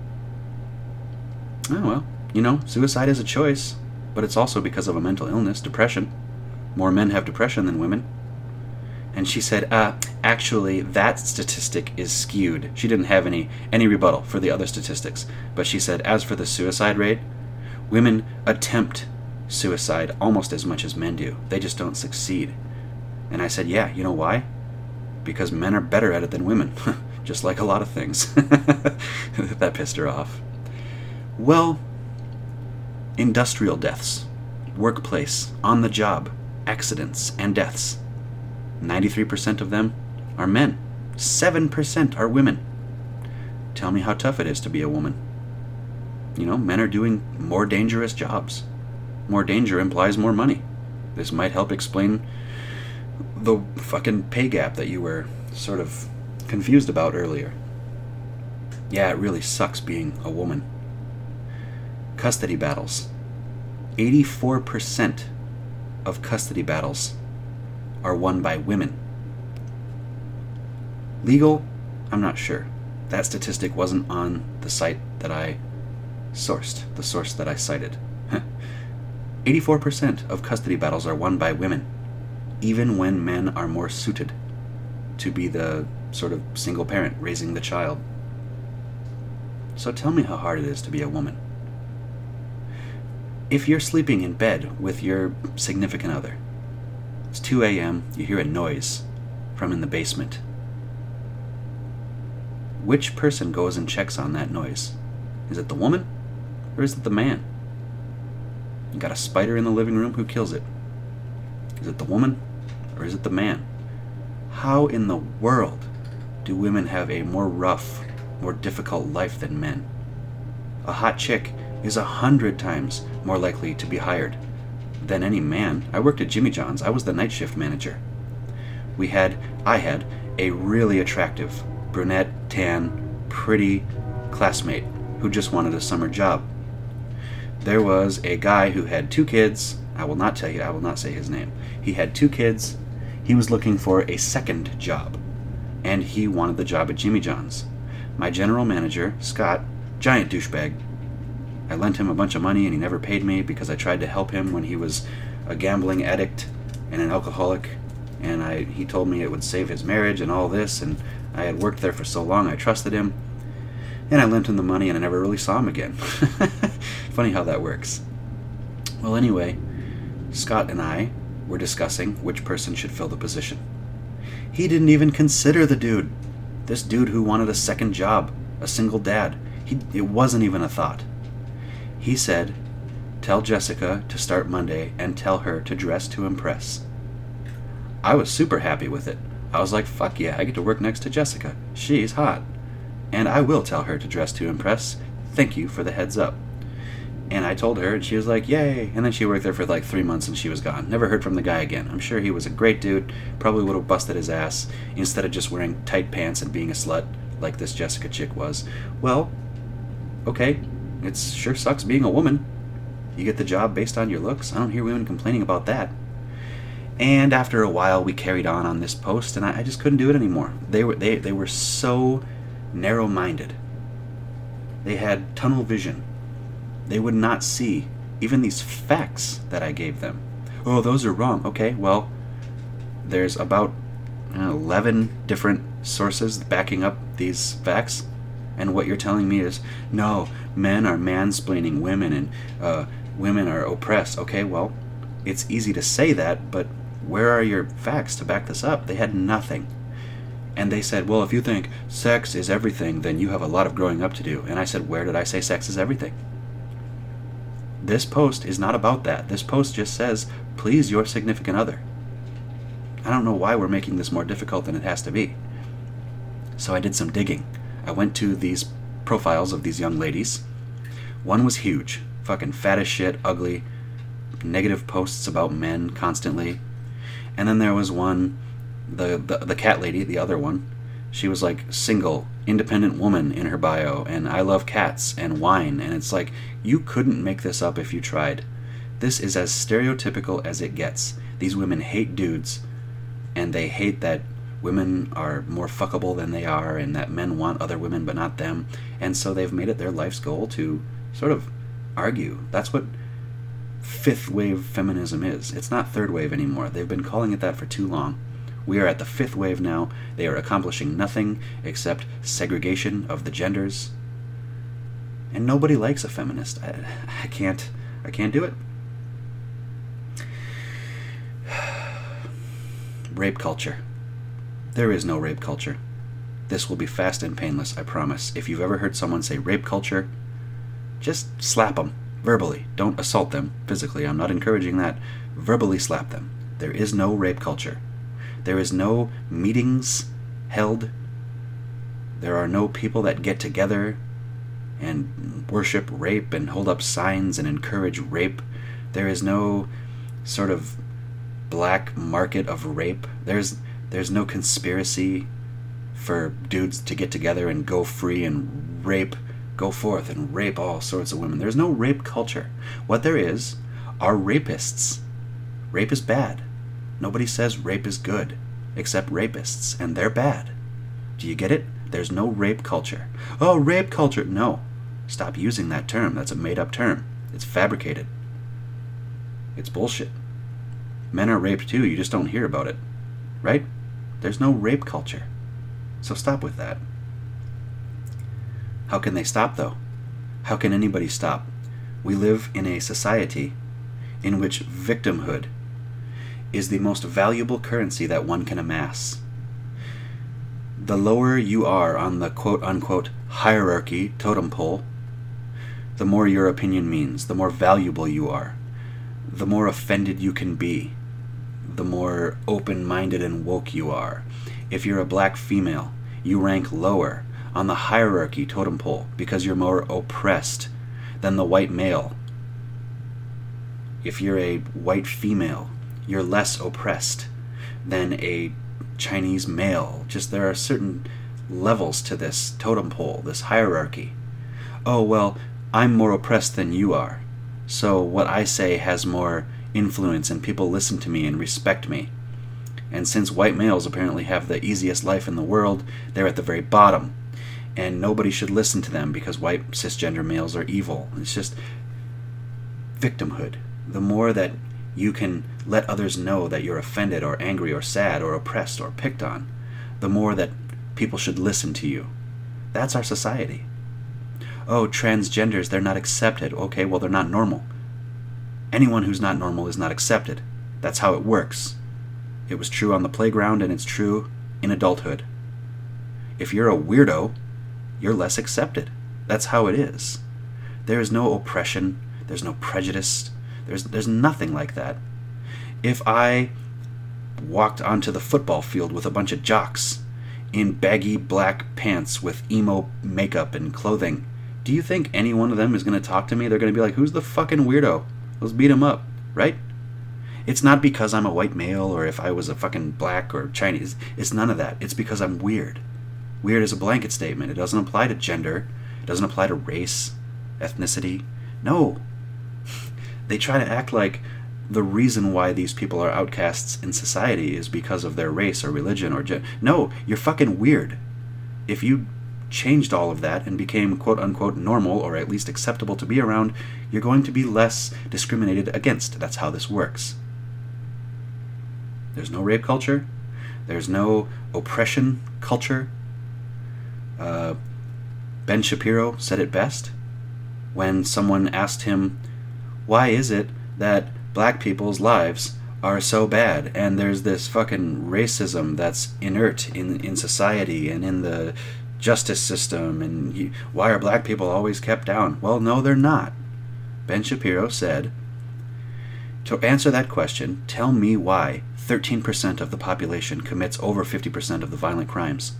Oh, well, you know, suicide is a choice, but it's also because of a mental illness, depression. More men have depression than women. And she said, uh, actually, that statistic is skewed. She didn't have any, any rebuttal for the other statistics. But she said, as for the suicide rate, women attempt suicide almost as much as men do. They just don't succeed. And I said, yeah, you know why? Because men are better at it than women. <laughs> just like a lot of things. <laughs> that pissed her off. Well, industrial deaths, workplace, on the job, accidents, and deaths 93% of them are men. 7% are women. Tell me how tough it is to be a woman. You know, men are doing more dangerous jobs. More danger implies more money. This might help explain the fucking pay gap that you were sort of confused about earlier. Yeah, it really sucks being a woman. Custody battles. 84% of custody battles are won by women. Legal, I'm not sure. That statistic wasn't on the site that I sourced, the source that I cited. <laughs> 84% of custody battles are won by women, even when men are more suited to be the sort of single parent raising the child. So tell me how hard it is to be a woman. If you're sleeping in bed with your significant other, it's 2 a.m., you hear a noise from in the basement. Which person goes and checks on that noise? Is it the woman or is it the man? You got a spider in the living room, who kills it? Is it the woman or is it the man? How in the world do women have a more rough, more difficult life than men? A hot chick is a hundred times more likely to be hired than any man. I worked at Jimmy John's. I was the night shift manager. We had, I had, a really attractive, brunette, tan, pretty classmate who just wanted a summer job. There was a guy who had two kids. I will not tell you, I will not say his name. He had two kids. He was looking for a second job, and he wanted the job at Jimmy John's. My general manager, Scott, giant douchebag, I lent him a bunch of money and he never paid me because I tried to help him when he was a gambling addict and an alcoholic. And I, he told me it would save his marriage and all this. And I had worked there for so long, I trusted him. And I lent him the money and I never really saw him again. <laughs> Funny how that works. Well, anyway, Scott and I were discussing which person should fill the position. He didn't even consider the dude. This dude who wanted a second job, a single dad. He, it wasn't even a thought. He said, Tell Jessica to start Monday and tell her to dress to impress. I was super happy with it. I was like, fuck yeah, I get to work next to Jessica. She's hot. And I will tell her to dress to impress. Thank you for the heads up. And I told her, and she was like, yay. And then she worked there for like three months and she was gone. Never heard from the guy again. I'm sure he was a great dude. Probably would have busted his ass instead of just wearing tight pants and being a slut like this Jessica chick was. Well, okay, it sure sucks being a woman. You get the job based on your looks. I don't hear women complaining about that. And after a while, we carried on on this post, and I, I just couldn't do it anymore. They were they, they were so narrow-minded. They had tunnel vision. They would not see even these facts that I gave them. Oh, those are wrong. Okay, well, there's about uh, 11 different sources backing up these facts and what you're telling me is no men are mansplaining women and uh, women are oppressed okay? Well it's easy to say that but where are your facts to back this up? They had nothing. And they said well if you think sex is everything then you have a lot of growing up to do. And i said where did i say sex is everything? This post is not about that. This post just says please your significant other. I don't know why we're making this more difficult than it has to be. So i did some digging I went to these profiles of these young ladies. One was huge, fucking fat as shit, ugly, negative posts about men constantly. And then there was one, the, the, the cat lady, the other one. She was like single, independent woman in her bio, and I love cats and wine. And it's like, you couldn't make this up if you tried. This is as stereotypical as it gets. These women hate dudes, and they hate that women are more fuckable than they are and that men want other women but not them. And so they've made it their life's goal to sort of argue. That's what fifth wave feminism is. It's not third wave anymore. They've been calling it that for too long. We are at the fifth wave now. They are accomplishing nothing except segregation of the genders. And nobody likes a feminist. I, I can't I can't do it. <sighs> Rape culture. There is no rape culture. This will be fast and painless, I promise. If you've ever heard someone say rape culture, just slap them verbally. Don't assault them physically. I'm not encouraging that. Verbally slap them. There is no rape culture. There is no meetings held There are no people that get together and worship rape and hold up signs and encourage rape. There is no sort of black market of rape. There's there's no conspiracy for dudes to get together and go free and rape, go forth and rape all sorts of women. There's no rape culture. What there is are rapists. Rape is bad. Nobody says rape is good, except rapists, and they're bad. Do you get it? There's no rape culture. Oh, rape culture. No. Stop using that term. That's a made up term. It's fabricated. It's bullshit. Men are raped too, you just don't hear about it. Right? There's no rape culture. So stop with that. How can they stop, though? How can anybody stop? We live in a society in which victimhood is the most valuable currency that one can amass. The lower you are on the quote unquote hierarchy totem pole, the more your opinion means, the more valuable you are, the more offended you can be, the more open minded and woke you are. If you're a black female, you rank lower on the hierarchy totem pole because you're more oppressed than the white male. If you're a white female, you're less oppressed than a Chinese male. Just there are certain levels to this totem pole, this hierarchy. Oh, well, I'm more oppressed than you are. So what I say has more influence and people listen to me and respect me. And since white males apparently have the easiest life in the world, they're at the very bottom. And nobody should listen to them because white cisgender males are evil. It's just victimhood. The more that you can let others know that you're offended or angry or sad or oppressed or picked on, the more that people should listen to you. That's our society. Oh, transgenders, they're not accepted. Okay, well, they're not normal. Anyone who's not normal is not accepted. That's how it works. It was true on the playground and it's true in adulthood. If you're a weirdo, you're less accepted. That's how it is. There is no oppression, there's no prejudice, there's, there's nothing like that. If I walked onto the football field with a bunch of jocks in baggy black pants with emo makeup and clothing, do you think any one of them is going to talk to me? They're going to be like, who's the fucking weirdo? Let's beat him up, right? It's not because I'm a white male or if I was a fucking black or Chinese. It's none of that. It's because I'm weird. Weird is a blanket statement. It doesn't apply to gender. It doesn't apply to race, ethnicity. No. <laughs> they try to act like the reason why these people are outcasts in society is because of their race or religion or gender. No, you're fucking weird. If you changed all of that and became quote unquote normal or at least acceptable to be around, you're going to be less discriminated against. That's how this works. There's no rape culture, there's no oppression culture. Uh, ben Shapiro said it best when someone asked him, Why is it that black people's lives are so bad and there's this fucking racism that's inert in, in society and in the justice system and you, why are black people always kept down? Well, no, they're not. Ben Shapiro said, To answer that question, tell me why 13% of the population commits over 50% of the violent crimes.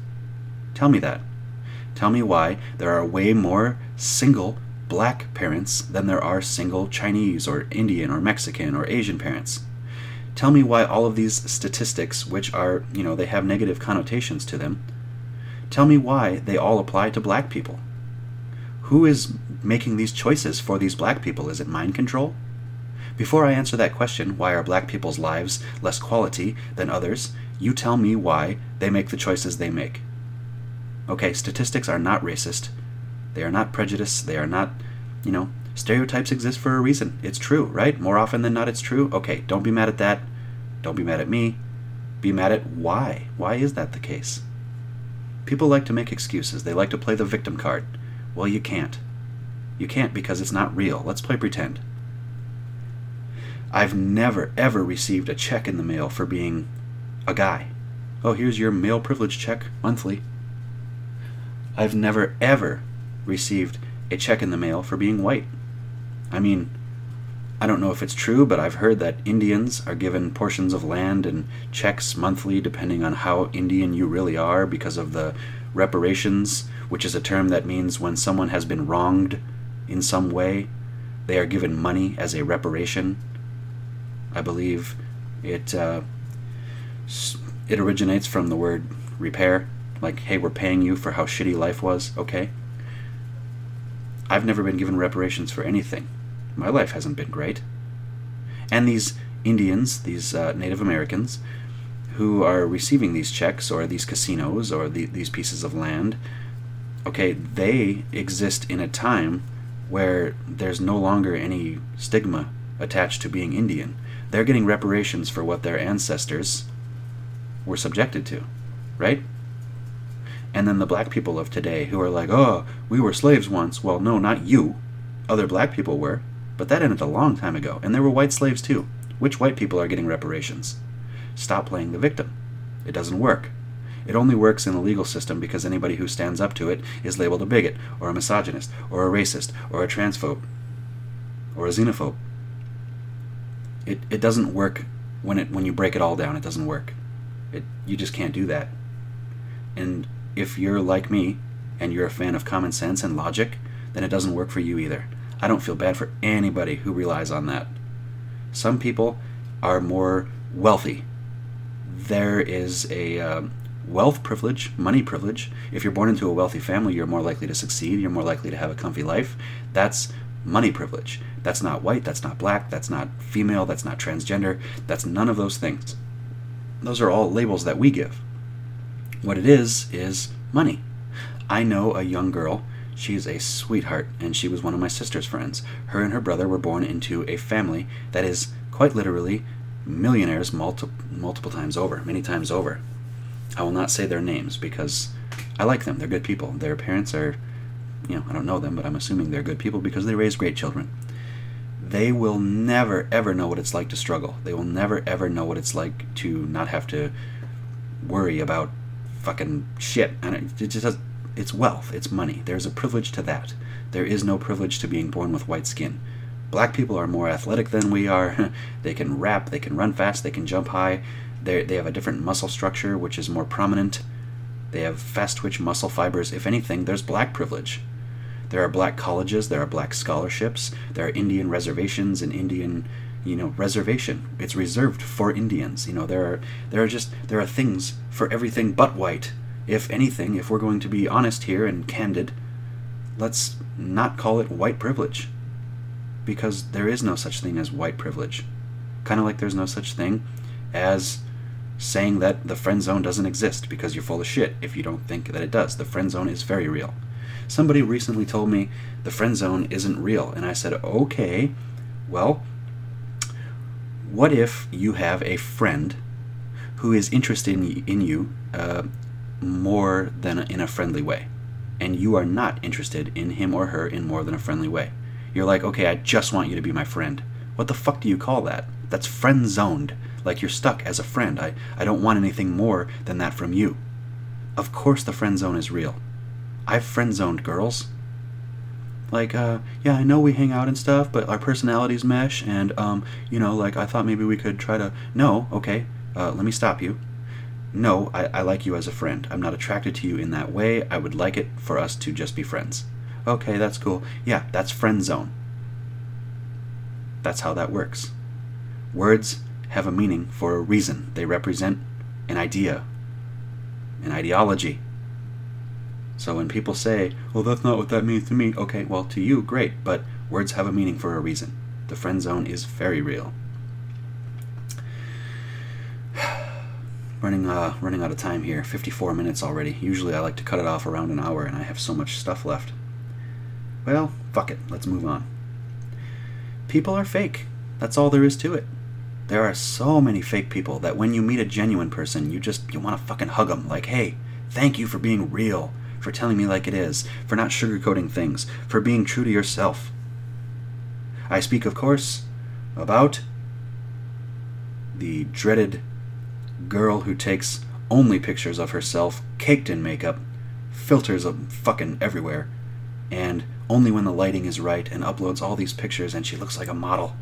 Tell me that. Tell me why there are way more single black parents than there are single Chinese or Indian or Mexican or Asian parents. Tell me why all of these statistics, which are, you know, they have negative connotations to them, Tell me why they all apply to black people. Who is making these choices for these black people? Is it mind control? Before I answer that question, why are black people's lives less quality than others, you tell me why they make the choices they make. Okay, statistics are not racist. They are not prejudiced. They are not, you know, stereotypes exist for a reason. It's true, right? More often than not, it's true. Okay, don't be mad at that. Don't be mad at me. Be mad at why. Why is that the case? People like to make excuses. They like to play the victim card. Well, you can't. You can't because it's not real. Let's play pretend. I've never, ever received a check in the mail for being a guy. Oh, here's your male privilege check monthly. I've never, ever received a check in the mail for being white. I mean, I don't know if it's true, but I've heard that Indians are given portions of land and checks monthly depending on how Indian you really are because of the reparations, which is a term that means when someone has been wronged in some way, they are given money as a reparation. I believe it uh, it originates from the word repair, like hey, we're paying you for how shitty life was. Okay. I've never been given reparations for anything. My life hasn't been great. And these Indians, these uh, Native Americans, who are receiving these checks or these casinos or the, these pieces of land, okay, they exist in a time where there's no longer any stigma attached to being Indian. They're getting reparations for what their ancestors were subjected to, right? And then the black people of today who are like, oh, we were slaves once. Well, no, not you. Other black people were. But that ended a long time ago. And there were white slaves too. Which white people are getting reparations? Stop playing the victim. It doesn't work. It only works in the legal system because anybody who stands up to it is labeled a bigot, or a misogynist, or a racist, or a transphobe, or a xenophobe. It, it doesn't work when it when you break it all down. It doesn't work. It you just can't do that. And if you're like me and you're a fan of common sense and logic, then it doesn't work for you either. I don't feel bad for anybody who relies on that. Some people are more wealthy. There is a um, wealth privilege, money privilege. If you're born into a wealthy family, you're more likely to succeed, you're more likely to have a comfy life. That's money privilege. That's not white, that's not black, that's not female, that's not transgender, that's none of those things. Those are all labels that we give. What it is, is money. I know a young girl. She's a sweetheart, and she was one of my sister's friends. Her and her brother were born into a family that is quite literally millionaires multi- multiple times over, many times over. I will not say their names because I like them. They're good people. Their parents are, you know, I don't know them, but I'm assuming they're good people because they raise great children. They will never, ever know what it's like to struggle. They will never, ever know what it's like to not have to worry about fucking shit. And it, just has, it's wealth, it's money. There's a privilege to that. There is no privilege to being born with white skin. Black people are more athletic than we are. <laughs> they can rap, they can run fast, they can jump high. They they have a different muscle structure, which is more prominent. They have fast twitch muscle fibers. If anything, there's black privilege. There are black colleges, there are black scholarships, there are Indian reservations and Indian you know reservation it's reserved for indians you know there are there are just there are things for everything but white if anything if we're going to be honest here and candid let's not call it white privilege. Because there is no such thing as white privilege. Kind of like there's no such thing as saying that the friend zone doesn't exist because you're full of shit if you don't think that it does. The friend zone is very real. Somebody recently told me the friend zone isn't real and i said okay well what if you have a friend who is interested in, you uh, more than in a friendly way, and you are not interested in him or her in more than a friendly way? You're like, okay, I just want you to be my friend. What the fuck do you call that? That's friend zoned. Like you're stuck as a friend. I, I don't want anything more than that from you. Of course, the friend zone is real. I've friend zoned girls like uh yeah i know we hang out and stuff but our personalities mesh and um you know like i thought maybe we could try to no okay uh, let me stop you no I, I like you as a friend. I'm not attracted to you in that way. I would like it for us to just be friends. Okay that's cool. Yeah that's friend zone. That's how that works. Words have a meaning for a reason. They represent an idea an ideology. So when people say, well, that's not what that means to me, okay, well, to you, great, but words have a meaning for a reason. The friend zone is very real. Running uh, running out of time here. 54 minutes already. Usually I like to cut it off around an hour, and I have so much stuff left. Well, fuck it. Let's move on. People are fake. That's all there is to it. There are so many fake people that when you meet a genuine person, you just you want to fucking hug them. Like, hey, thank you for being real for telling me like it is, for not sugarcoating things, for being true to yourself. I speak, of course, about the dreaded girl who takes only pictures of herself caked in makeup, filters of fucking everywhere, and only when the lighting is right and uploads all these pictures and she looks like a model.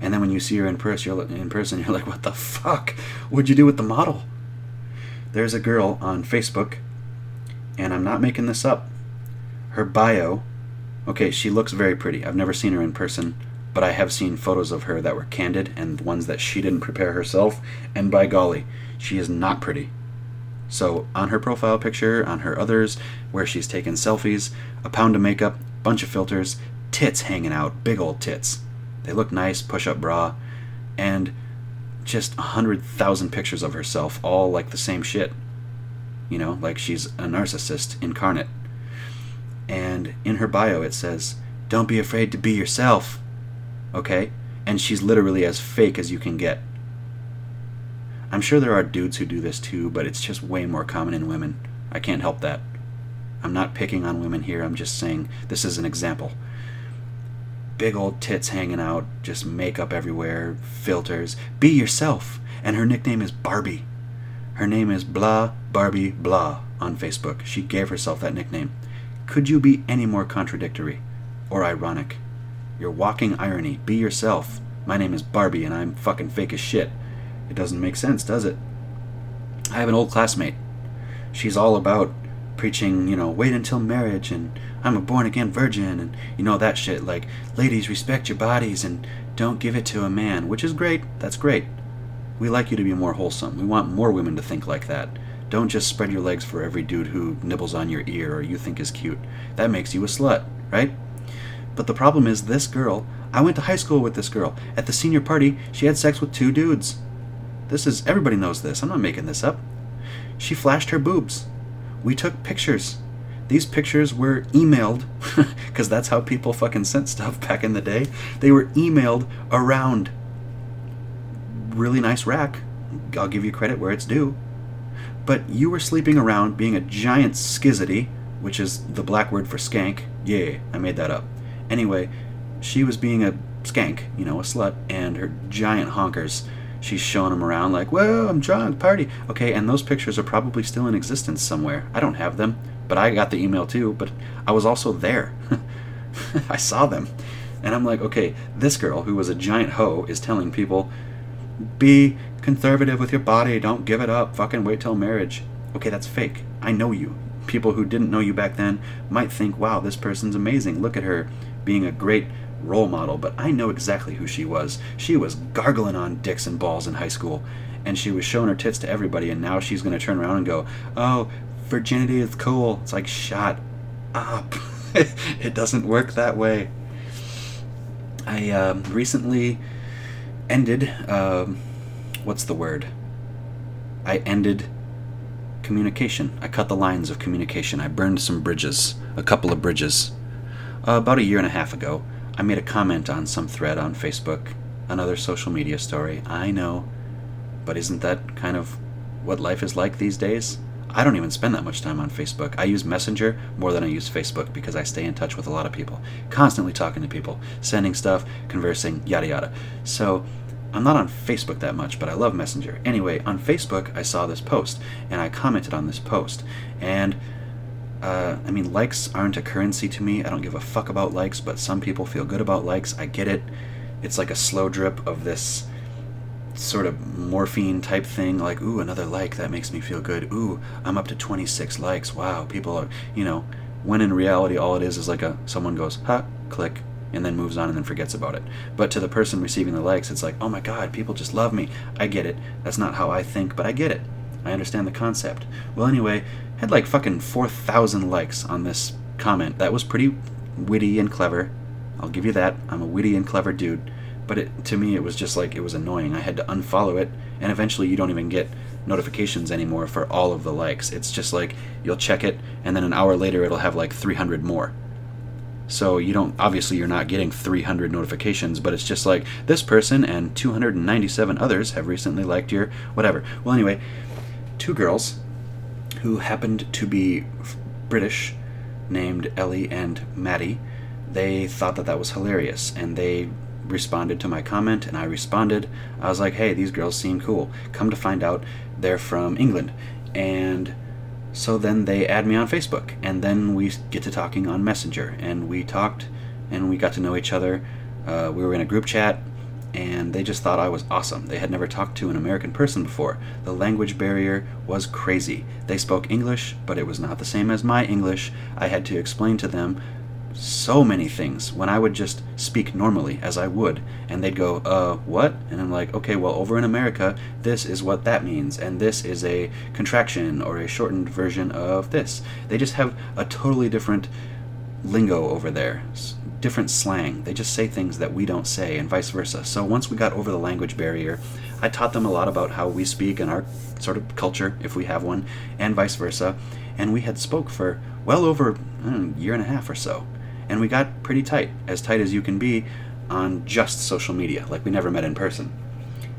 And then when you see her in person, you're, in person, <laughs> you're like, what the fuck? What'd you do with the model? There's a girl on Facebook, and I'm not making this up. Her bio, okay, she looks very pretty. I've never seen her in person, but I have seen photos of her that were candid and ones that she didn't prepare herself, and by golly, she is not pretty. So, on her profile picture, on her others, where she's taken selfies, a pound of makeup, bunch of filters, tits hanging out, big old tits. They look nice, push up bra, and just a hundred thousand pictures of herself, all like the same shit. You know, like she's a narcissist incarnate. And in her bio it says, Don't be afraid to be yourself. Okay? And she's literally as fake as you can get. I'm sure there are dudes who do this too, but it's just way more common in women. I can't help that. I'm not picking on women here, I'm just saying this is an example. Big old tits hanging out, just makeup everywhere, filters. Be yourself. And her nickname is Barbie. Her name is Blah Barbie Blah on Facebook. She gave herself that nickname. Could you be any more contradictory or ironic? You're walking irony. Be yourself. My name is Barbie and I'm fucking fake as shit. It doesn't make sense, does it? I have an old classmate. She's all about preaching, you know, wait until marriage and I'm a born again virgin and you know that shit like ladies respect your bodies and don't give it to a man, which is great. That's great. We like you to be more wholesome. We want more women to think like that. Don't just spread your legs for every dude who nibbles on your ear or you think is cute. That makes you a slut, right? But the problem is this girl, I went to high school with this girl. At the senior party, she had sex with two dudes. This is everybody knows this. I'm not making this up. She flashed her boobs. We took pictures. These pictures were emailed <laughs> because that's how people fucking sent stuff back in the day. They were emailed around. Really nice rack. I'll give you credit where it's due. But you were sleeping around being a giant skizity, which is the black word for skank. Yeah, I made that up. Anyway, she was being a skank, you know, a slut, and her giant honkers she's showing them around like, "Well, I'm drunk, party." Okay, and those pictures are probably still in existence somewhere. I don't have them, but I got the email too. But I was also there. <laughs> I saw them, and I'm like, okay, this girl who was a giant hoe is telling people, "Be conservative with your body. Don't give it up. Fucking wait till marriage." Okay, that's fake. I know you. People who didn't know you back then might think, "Wow, this person's amazing. Look at her being a great role model, but I know exactly who she was. She was gargling on dicks and balls in high school, and she was showing her tits to everybody, and now she's going to turn around and go, Oh, virginity is cool. It's like, shut up. <laughs> it doesn't work that way. I uh, recently ended, um, what's the word? I ended communication. I cut the lines of communication. I burned some bridges, a couple of bridges, uh, about a year and a half ago. I made a comment on some thread on Facebook, another social media story. I know, but isn't that kind of what life is like these days? I don't even spend that much time on Facebook. I use Messenger more than I use Facebook because I stay in touch with a lot of people, constantly talking to people, sending stuff, conversing, yada yada. So I'm not on Facebook that much, but I love Messenger. Anyway, on Facebook, I saw this post and I commented on this post. And uh, I mean, likes aren't a currency to me. I don't give a fuck about likes, but some people feel good about likes. I get it. It's like a slow drip of this sort of morphine type thing like ooh another like that makes me feel good. Ooh i'm up to 26 likes. Wow people are you know. When in reality all it is is like a someone goes ha click and then moves on and then forgets about it. But to the person receiving the likes it's like oh my god people just love me. I get it. That's not how i think but i get it i understand the concept well anyway had like fucking 4,000 likes on this comment. That was pretty witty and clever. I'll give you that. I'm a witty and clever dude. But it, to me, it was just like, it was annoying. I had to unfollow it, and eventually you don't even get notifications anymore for all of the likes. It's just like, you'll check it, and then an hour later it'll have like 300 more. So you don't, obviously, you're not getting 300 notifications, but it's just like, this person and 297 others have recently liked your whatever. Well, anyway, two girls who happened to be British, named Ellie and Maddie, they thought that that was hilarious and they responded to my comment and I responded. I was like, hey, these girls seem cool. Come to find out, they're from England. And so then they add me on Facebook and then we get to talking on Messenger and we talked and we got to know each other. Uh, we were in a group chat and they just thought I was awesome. They had never talked to an American person before. The language barrier was crazy. They spoke English, but it was not the same as my English. I had to explain to them so many things when I would just speak normally as I would, and they'd go, uh, what? And I'm like, okay, well, over in America, this is what that means, and this is a contraction or a shortened version of this. They just have a totally different lingo over there, different slang. They just say things that we don't say, and vice versa. So once we got over the language barrier, I taught them a lot about how we speak and our sort of culture, if we have one, and vice versa. And we had spoke for well over a year and a half or so and we got pretty tight, as tight as you can be on just social media, like we never met in person.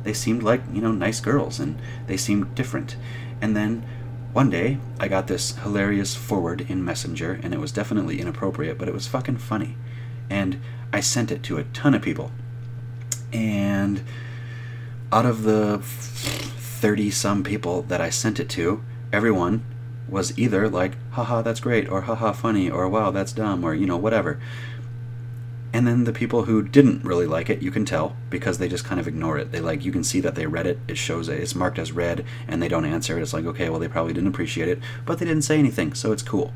They seemed like, you know, nice girls, and they seemed different. And then one day, I got this hilarious forward in Messenger, and it was definitely inappropriate, but it was fucking funny. And I sent it to a ton of people. And out of the 30 some people that I sent it to, everyone was either like, haha, that's great, or haha, funny, or wow, that's dumb, or you know, whatever. And then the people who didn't really like it, you can tell because they just kind of ignore it. They like you can see that they read it. It shows it. It's marked as read, and they don't answer. It. It's like okay, well they probably didn't appreciate it, but they didn't say anything, so it's cool.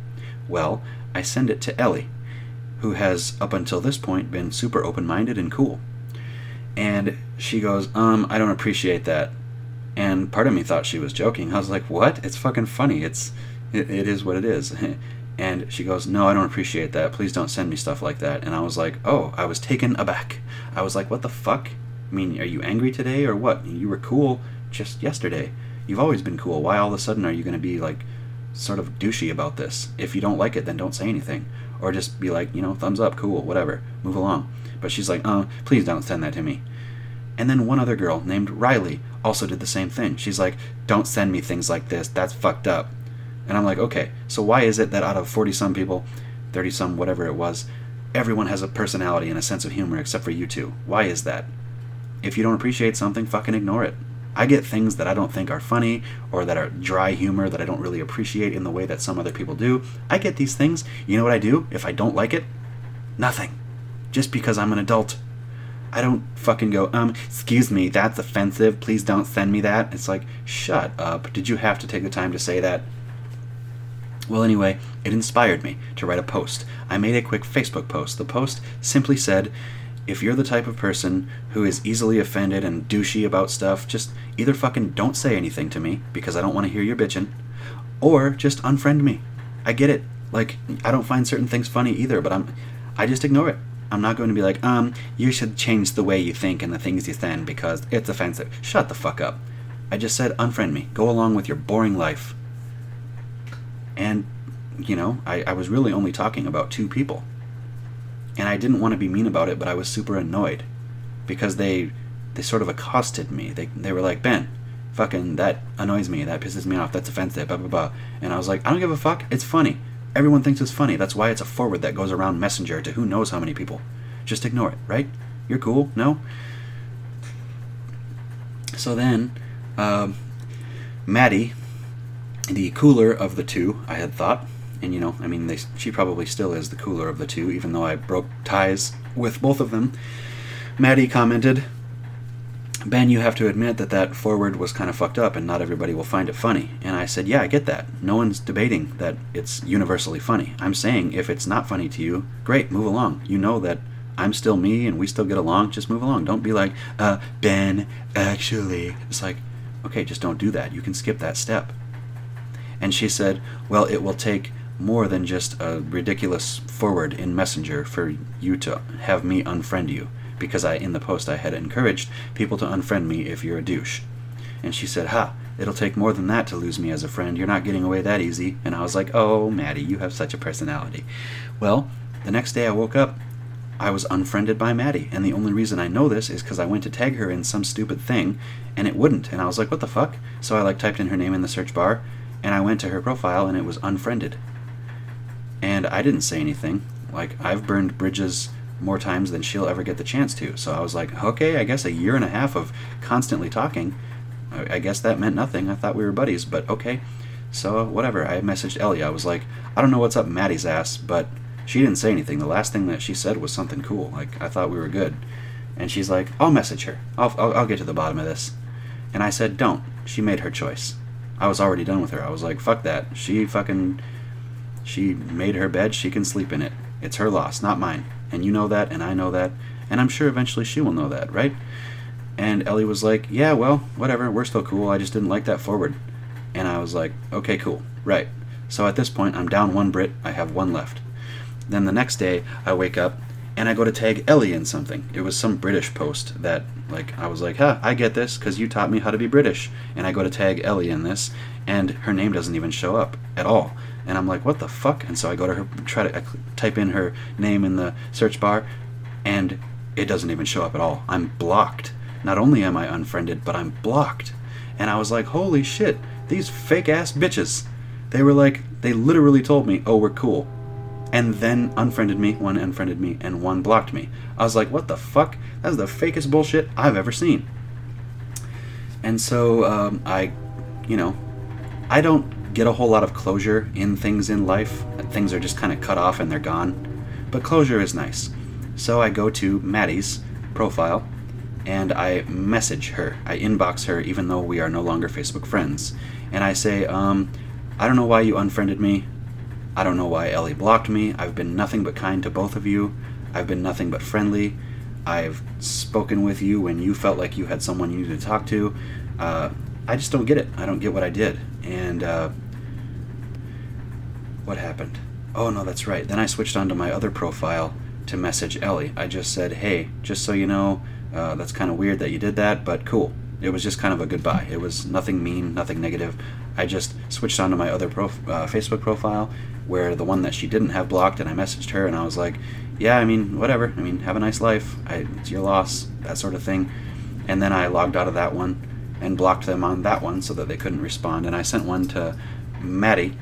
Well, I send it to Ellie, who has up until this point been super open-minded and cool, and she goes, um, I don't appreciate that. And part of me thought she was joking. I was like, "What? It's fucking funny. It's it, it is what it is." <laughs> and she goes, "No, I don't appreciate that. Please don't send me stuff like that." And I was like, "Oh, I was taken aback. I was like, what the fuck? I mean, are you angry today or what? You were cool just yesterday. You've always been cool. Why all of a sudden are you going to be like sort of douchey about this? If you don't like it, then don't say anything, or just be like, you know, thumbs up, cool, whatever, move along." But she's like, oh, please don't send that to me." And then one other girl named Riley also did the same thing. She's like, don't send me things like this. That's fucked up. And I'm like, okay, so why is it that out of 40 some people, 30 some, whatever it was, everyone has a personality and a sense of humor except for you two? Why is that? If you don't appreciate something, fucking ignore it. I get things that I don't think are funny or that are dry humor that I don't really appreciate in the way that some other people do. I get these things. You know what I do if I don't like it? Nothing. Just because I'm an adult. I don't fucking go, um, excuse me, that's offensive. Please don't send me that. It's like, shut up. Did you have to take the time to say that? Well, anyway, it inspired me to write a post. I made a quick Facebook post. The post simply said, if you're the type of person who is easily offended and douchey about stuff, just either fucking don't say anything to me because I don't want to hear your bitching, or just unfriend me. I get it. Like I don't find certain things funny either, but I'm I just ignore it. I'm not going to be like, um, you should change the way you think and the things you send because it's offensive. Shut the fuck up. I just said unfriend me. Go along with your boring life. And, you know, I, I was really only talking about two people. And I didn't want to be mean about it, but I was super annoyed because they they sort of accosted me. They, they were like, Ben, fucking, that annoys me. That pisses me off. That's offensive. Blah, blah, blah. And I was like, I don't give a fuck. It's funny. Everyone thinks it's funny. That's why it's a forward that goes around Messenger to who knows how many people. Just ignore it, right? You're cool, no? So then, um, Maddie, the cooler of the two, I had thought, and you know, I mean, they, she probably still is the cooler of the two, even though I broke ties with both of them. Maddie commented, Ben, you have to admit that that forward was kind of fucked up and not everybody will find it funny. And I said, Yeah, I get that. No one's debating that it's universally funny. I'm saying if it's not funny to you, great, move along. You know that I'm still me and we still get along, just move along. Don't be like, uh, Ben, actually. It's like, okay, just don't do that. You can skip that step. And she said, Well, it will take more than just a ridiculous forward in Messenger for you to have me unfriend you because I in the post I had encouraged people to unfriend me if you're a douche. And she said, "Ha, it'll take more than that to lose me as a friend. You're not getting away that easy." And I was like, "Oh, Maddie, you have such a personality." Well, the next day I woke up I was unfriended by Maddie, and the only reason I know this is because I went to tag her in some stupid thing, and it wouldn't, and I was like, "What the fuck?" So I like typed in her name in the search bar, and I went to her profile, and it was unfriended. And I didn't say anything. Like I've burned bridges more times than she'll ever get the chance to. So I was like, okay, I guess a year and a half of constantly talking. I, guess that meant nothing. I thought we were buddies, but okay. So whatever. I messaged Ellie. I was like, I don't know what's up Maddie's ass, but she didn't say anything. The last thing that she said was something cool. Like I thought we were good. And she's like, I'll message her. I'll, I'll, I'll get to the bottom of this. And I said, don't. She made her choice. I was already done with her. I was like, fuck that. She fucking. She made her bed. She can sleep in it. It's her loss, not mine. And you know that, and I know that. And I'm sure eventually she will know that, right? And Ellie was like, yeah, well, whatever. We're still cool. I just didn't like that forward. And I was like, okay, cool. Right. So at this point, I'm down one Brit. I have one left. Then the next day, I wake up and I go to tag Ellie in something. It was some British post that, like, I was like, huh, I get this because you taught me how to be British. And I go to tag Ellie in this, and her name doesn't even show up at all. And I'm like, what the fuck? And so I go to her, try to type in her name in the search bar, and it doesn't even show up at all. I'm blocked. Not only am I unfriended, but I'm blocked. And I was like, holy shit, these fake ass bitches. They were like, they literally told me, oh, we're cool and then unfriended me, one unfriended me, and one blocked me. I was like, what the fuck? That's the fakest bullshit I've ever seen. And so um, I, you know, I don't get a whole lot of closure in things in life. Things are just kind of cut off and they're gone. But closure is nice. So I go to Maddie's profile and I message her. I inbox her even though we are no longer Facebook friends. And I say, um, I don't know why you unfriended me. I don't know why Ellie blocked me. I've been nothing but kind to both of you. I've been nothing but friendly. I've spoken with you when you felt like you had someone you needed to talk to. Uh, I just don't get it. I don't get what I did. And uh, what happened? Oh, no, that's right. Then I switched onto my other profile to message Ellie. I just said, hey, just so you know, uh, that's kind of weird that you did that, but cool. It was just kind of a goodbye. It was nothing mean, nothing negative. I just switched onto my other prof- uh, Facebook profile where the one that she didn't have blocked, and I messaged her, and I was like, "Yeah, I mean, whatever. I mean, have a nice life. I, it's your loss, that sort of thing." And then I logged out of that one and blocked them on that one so that they couldn't respond. And I sent one to Maddie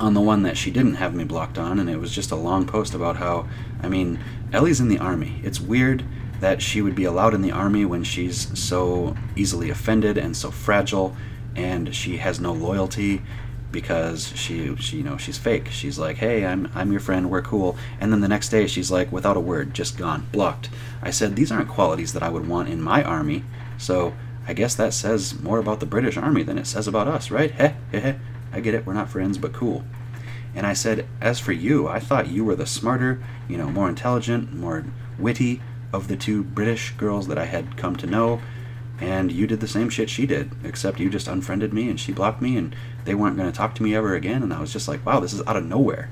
on the one that she didn't have me blocked on, and it was just a long post about how, I mean, Ellie's in the army. It's weird that she would be allowed in the army when she's so easily offended and so fragile, and she has no loyalty because she, she you know she's fake. She's like hey i'm i'm your friend. We're cool. And then the next day she's like without a word just gone blocked. I said these aren't qualities that i would want in my army. So i guess that says more about the british army than it says about us right? Heh heh heh. I get it. We're not friends but cool. And i said as for you i thought you were the smarter you know more intelligent more witty of the two british girls that i had come to know. And you did the same shit she did, except you just unfriended me and she blocked me and they weren't going to talk to me ever again. And I was just like, wow, this is out of nowhere.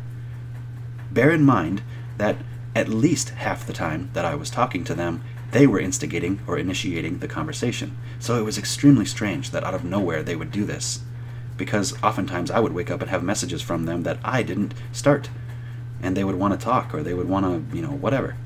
Bear in mind that at least half the time that I was talking to them, they were instigating or initiating the conversation. So it was extremely strange that out of nowhere they would do this. Because oftentimes I would wake up and have messages from them that I didn't start. And they would want to talk or they would want to, you know, whatever.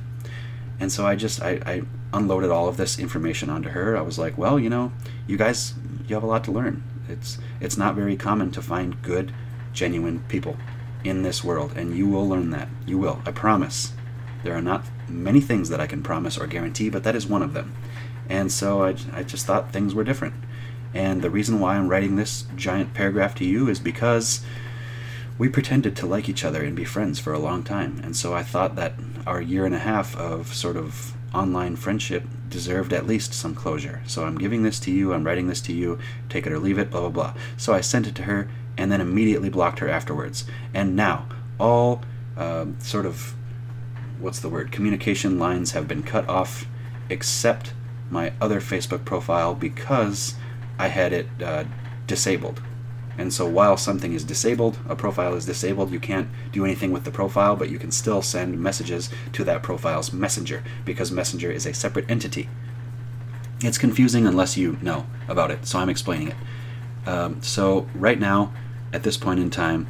And so I just, I, I unloaded all of this information onto her. I was like, well, you know, you guys, you have a lot to learn. It's it's not very common to find good, genuine people in this world, and you will learn that. You will. I promise. There are not many things that I can promise or guarantee, but that is one of them. And so I, I just thought things were different. And the reason why I'm writing this giant paragraph to you is because we pretended to like each other and be friends for a long time. And so I thought that our year and a half of sort of online friendship deserved at least some closure. So I'm giving this to you, I'm writing this to you, take it or leave it, blah, blah, blah. So I sent it to her and then immediately blocked her afterwards. And now, all uh, sort of, what's the word, communication lines have been cut off except my other Facebook profile because I had it uh, disabled. And so while something is disabled, a profile is disabled, you can't do anything with the profile, but you can still send messages to that profile's messenger because messenger is a separate entity. It's confusing unless you know about it, so I'm explaining it. Um, so right now, at this point in time,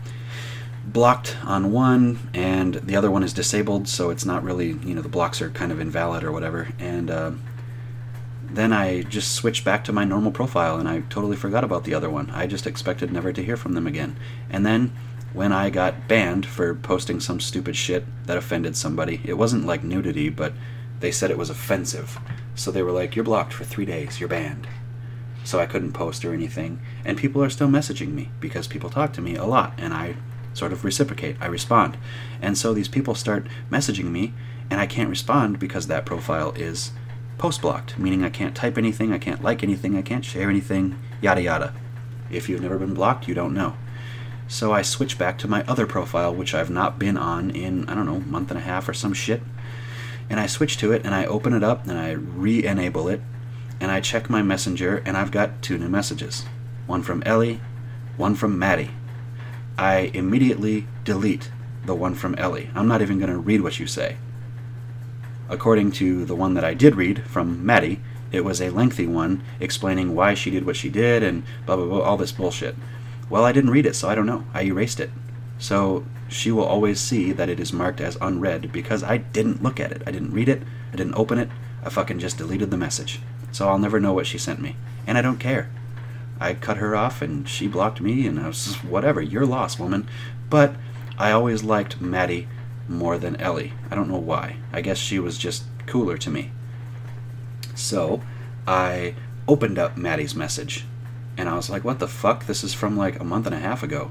blocked on one and the other one is disabled, so it's not really, you know, the blocks are kind of invalid or whatever. And uh, then I just switched back to my normal profile and I totally forgot about the other one. I just expected never to hear from them again. And then when I got banned for posting some stupid shit that offended somebody, it wasn't like nudity, but they said it was offensive. So they were like, You're blocked for three days, you're banned. So I couldn't post or anything. And people are still messaging me because people talk to me a lot and I sort of reciprocate, I respond. And so these people start messaging me and I can't respond because that profile is post blocked, meaning I can't type anything, I can't like anything, I can't share anything, yada yada. If you've never been blocked, you don't know. So I switch back to my other profile, which I've not been on in, I don't know, month and a half or some shit. And I switch to it and I open it up and I re enable it and I check my messenger and I've got two new messages one from Ellie, one from Maddie. I immediately delete the one from Ellie. I'm not even going to read what you say. According to the one that I did read from Maddie, it was a lengthy one explaining why she did what she did and blah blah blah, all this bullshit. Well, I didn't read it, so I don't know. I erased it. So she will always see that it is marked as unread because I didn't look at it. I didn't read it. I didn't open it. I fucking just deleted the message. So I'll never know what she sent me. And I don't care. I cut her off and she blocked me, and I was just, whatever, your loss, woman. But I always liked Maddie more than Ellie. I don't know why. I guess she was just cooler to me. So I opened up Maddie's message and I was like, what the fuck? This is from like a month and a half ago.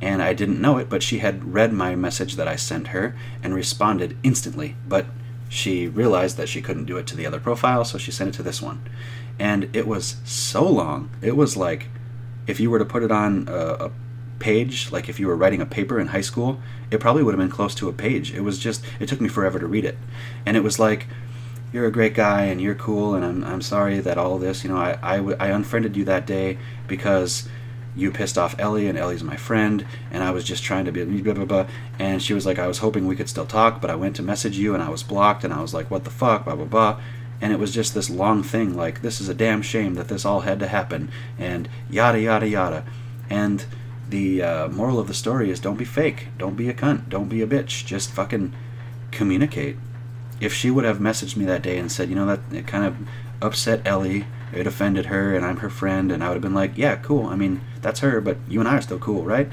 And I didn't know it, but she had read my message that I sent her and responded instantly. But she realized that she couldn't do it to the other profile, so she sent it to this one. And it was so long. It was like if you were to put it on a, a page, like if you were writing a paper in high school, it probably would have been close to a page. It was just, it took me forever to read it. And it was like, you're a great guy and you're cool and I'm, I'm sorry that all this, you know, I, I, I unfriended you that day because you pissed off Ellie and Ellie's my friend and I was just trying to be blah blah blah and she was like I was hoping we could still talk but I went to message you and I was blocked and I was like what the fuck blah blah blah and it was just this long thing like this is a damn shame that this all had to happen and yada yada yada. And the uh, moral of the story is don't be fake. Don't be a cunt. Don't be a bitch. Just fucking communicate. If she would have messaged me that day and said, you know, that it kind of upset Ellie, it offended her, and I'm her friend, and I would have been like, yeah, cool. I mean, that's her, but you and I are still cool, right?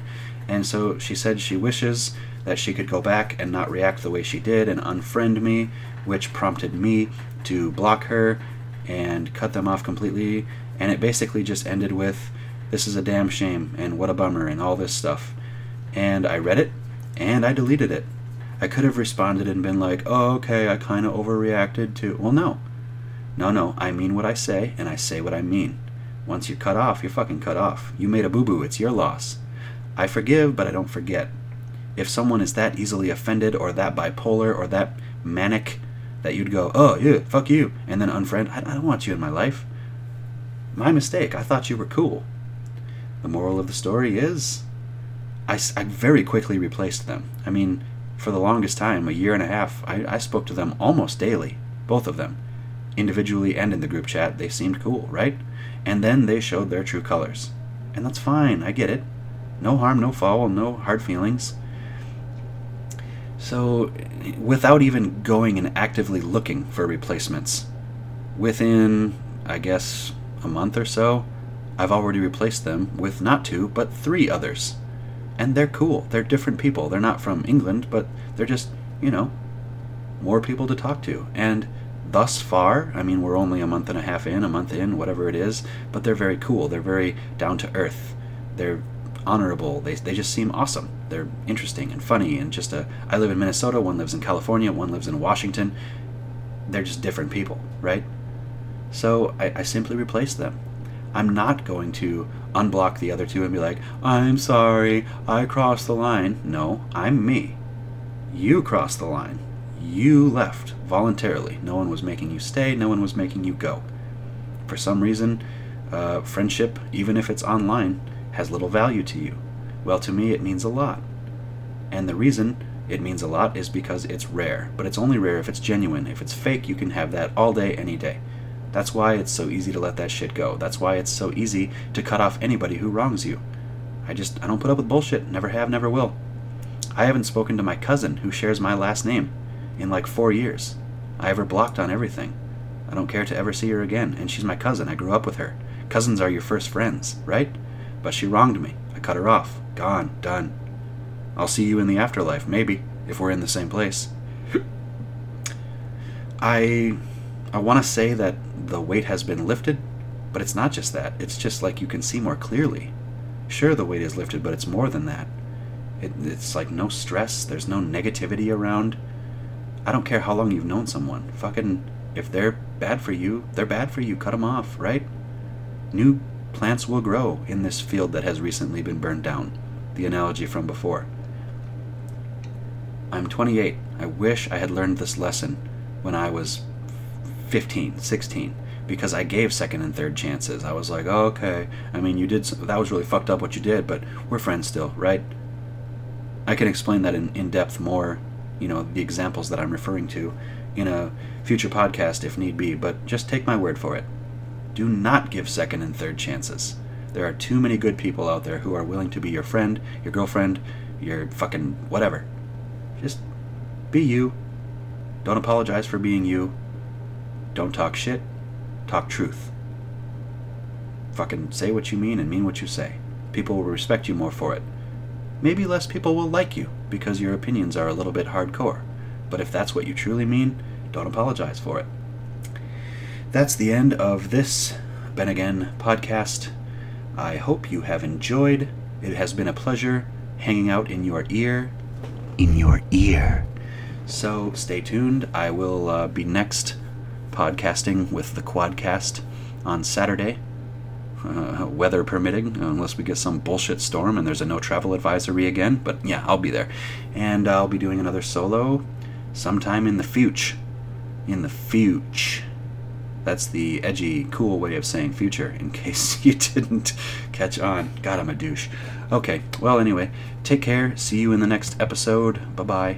And so she said she wishes that she could go back and not react the way she did and unfriend me, which prompted me to block her and cut them off completely. And it basically just ended with, this is a damn shame, and what a bummer, and all this stuff. And I read it, and I deleted it. I could have responded and been like, oh, okay, I kind of overreacted to. Well, no. No, no, I mean what I say, and I say what I mean. Once you're cut off, you're fucking cut off. You made a boo boo, it's your loss. I forgive, but I don't forget. If someone is that easily offended, or that bipolar, or that manic, that you'd go, oh, yeah, fuck you, and then unfriend, I, I don't want you in my life. My mistake, I thought you were cool. The moral of the story is I, I very quickly replaced them. I mean, for the longest time, a year and a half, I, I spoke to them almost daily, both of them. Individually and in the group chat, they seemed cool, right? And then they showed their true colors. And that's fine, I get it. No harm, no foul, no hard feelings. So, without even going and actively looking for replacements, within, I guess, a month or so, I've already replaced them with not two, but three others and they're cool. They're different people. They're not from England, but they're just, you know, more people to talk to. And thus far, I mean, we're only a month and a half in, a month in, whatever it is, but they're very cool. They're very down to earth. They're honorable. They, they just seem awesome. They're interesting and funny and just a. I live in Minnesota, one lives in California, one lives in Washington. They're just different people, right? So I, I simply replace them. I'm not going to unblock the other two and be like, I'm sorry, I crossed the line. No, I'm me. You crossed the line. You left voluntarily. No one was making you stay, no one was making you go. For some reason, uh, friendship, even if it's online, has little value to you. Well, to me, it means a lot. And the reason it means a lot is because it's rare. But it's only rare if it's genuine. If it's fake, you can have that all day, any day. That's why it's so easy to let that shit go. That's why it's so easy to cut off anybody who wrongs you. I just, I don't put up with bullshit. Never have, never will. I haven't spoken to my cousin, who shares my last name, in like four years. I have her blocked on everything. I don't care to ever see her again, and she's my cousin. I grew up with her. Cousins are your first friends, right? But she wronged me. I cut her off. Gone. Done. I'll see you in the afterlife, maybe, if we're in the same place. I I want to say that the weight has been lifted, but it's not just that. It's just like you can see more clearly. Sure, the weight is lifted, but it's more than that. It, it's like no stress, there's no negativity around. I don't care how long you've known someone. Fucking, if they're bad for you, they're bad for you. Cut them off, right? New plants will grow in this field that has recently been burned down. The analogy from before. I'm 28. I wish I had learned this lesson when I was 15, 16 because I gave second and third chances. I was like, oh, okay. I mean, you did that was really fucked up what you did, but we're friends still, right? I can explain that in, in depth more, you know, the examples that I'm referring to in a future podcast if need be, but just take my word for it. Do not give second and third chances. There are too many good people out there who are willing to be your friend, your girlfriend, your fucking whatever. Just be you. Don't apologize for being you. Don't talk shit. Talk truth. Fucking say what you mean and mean what you say. People will respect you more for it. Maybe less people will like you because your opinions are a little bit hardcore. But if that's what you truly mean, don't apologize for it. That's the end of this Ben Again podcast. I hope you have enjoyed. It has been a pleasure hanging out in your ear. In your ear. So stay tuned. I will uh, be next podcasting with the Quadcast on Saturday, uh, weather permitting, unless we get some bullshit storm and there's a no travel advisory again. But yeah, I'll be there. And I'll be doing another solo sometime in the future. In the future. That's the edgy, cool way of saying future, in <laughs> case you didn't catch on. God, I'm a douche. Okay, well, anyway, take care. See you in the next episode. Bye bye.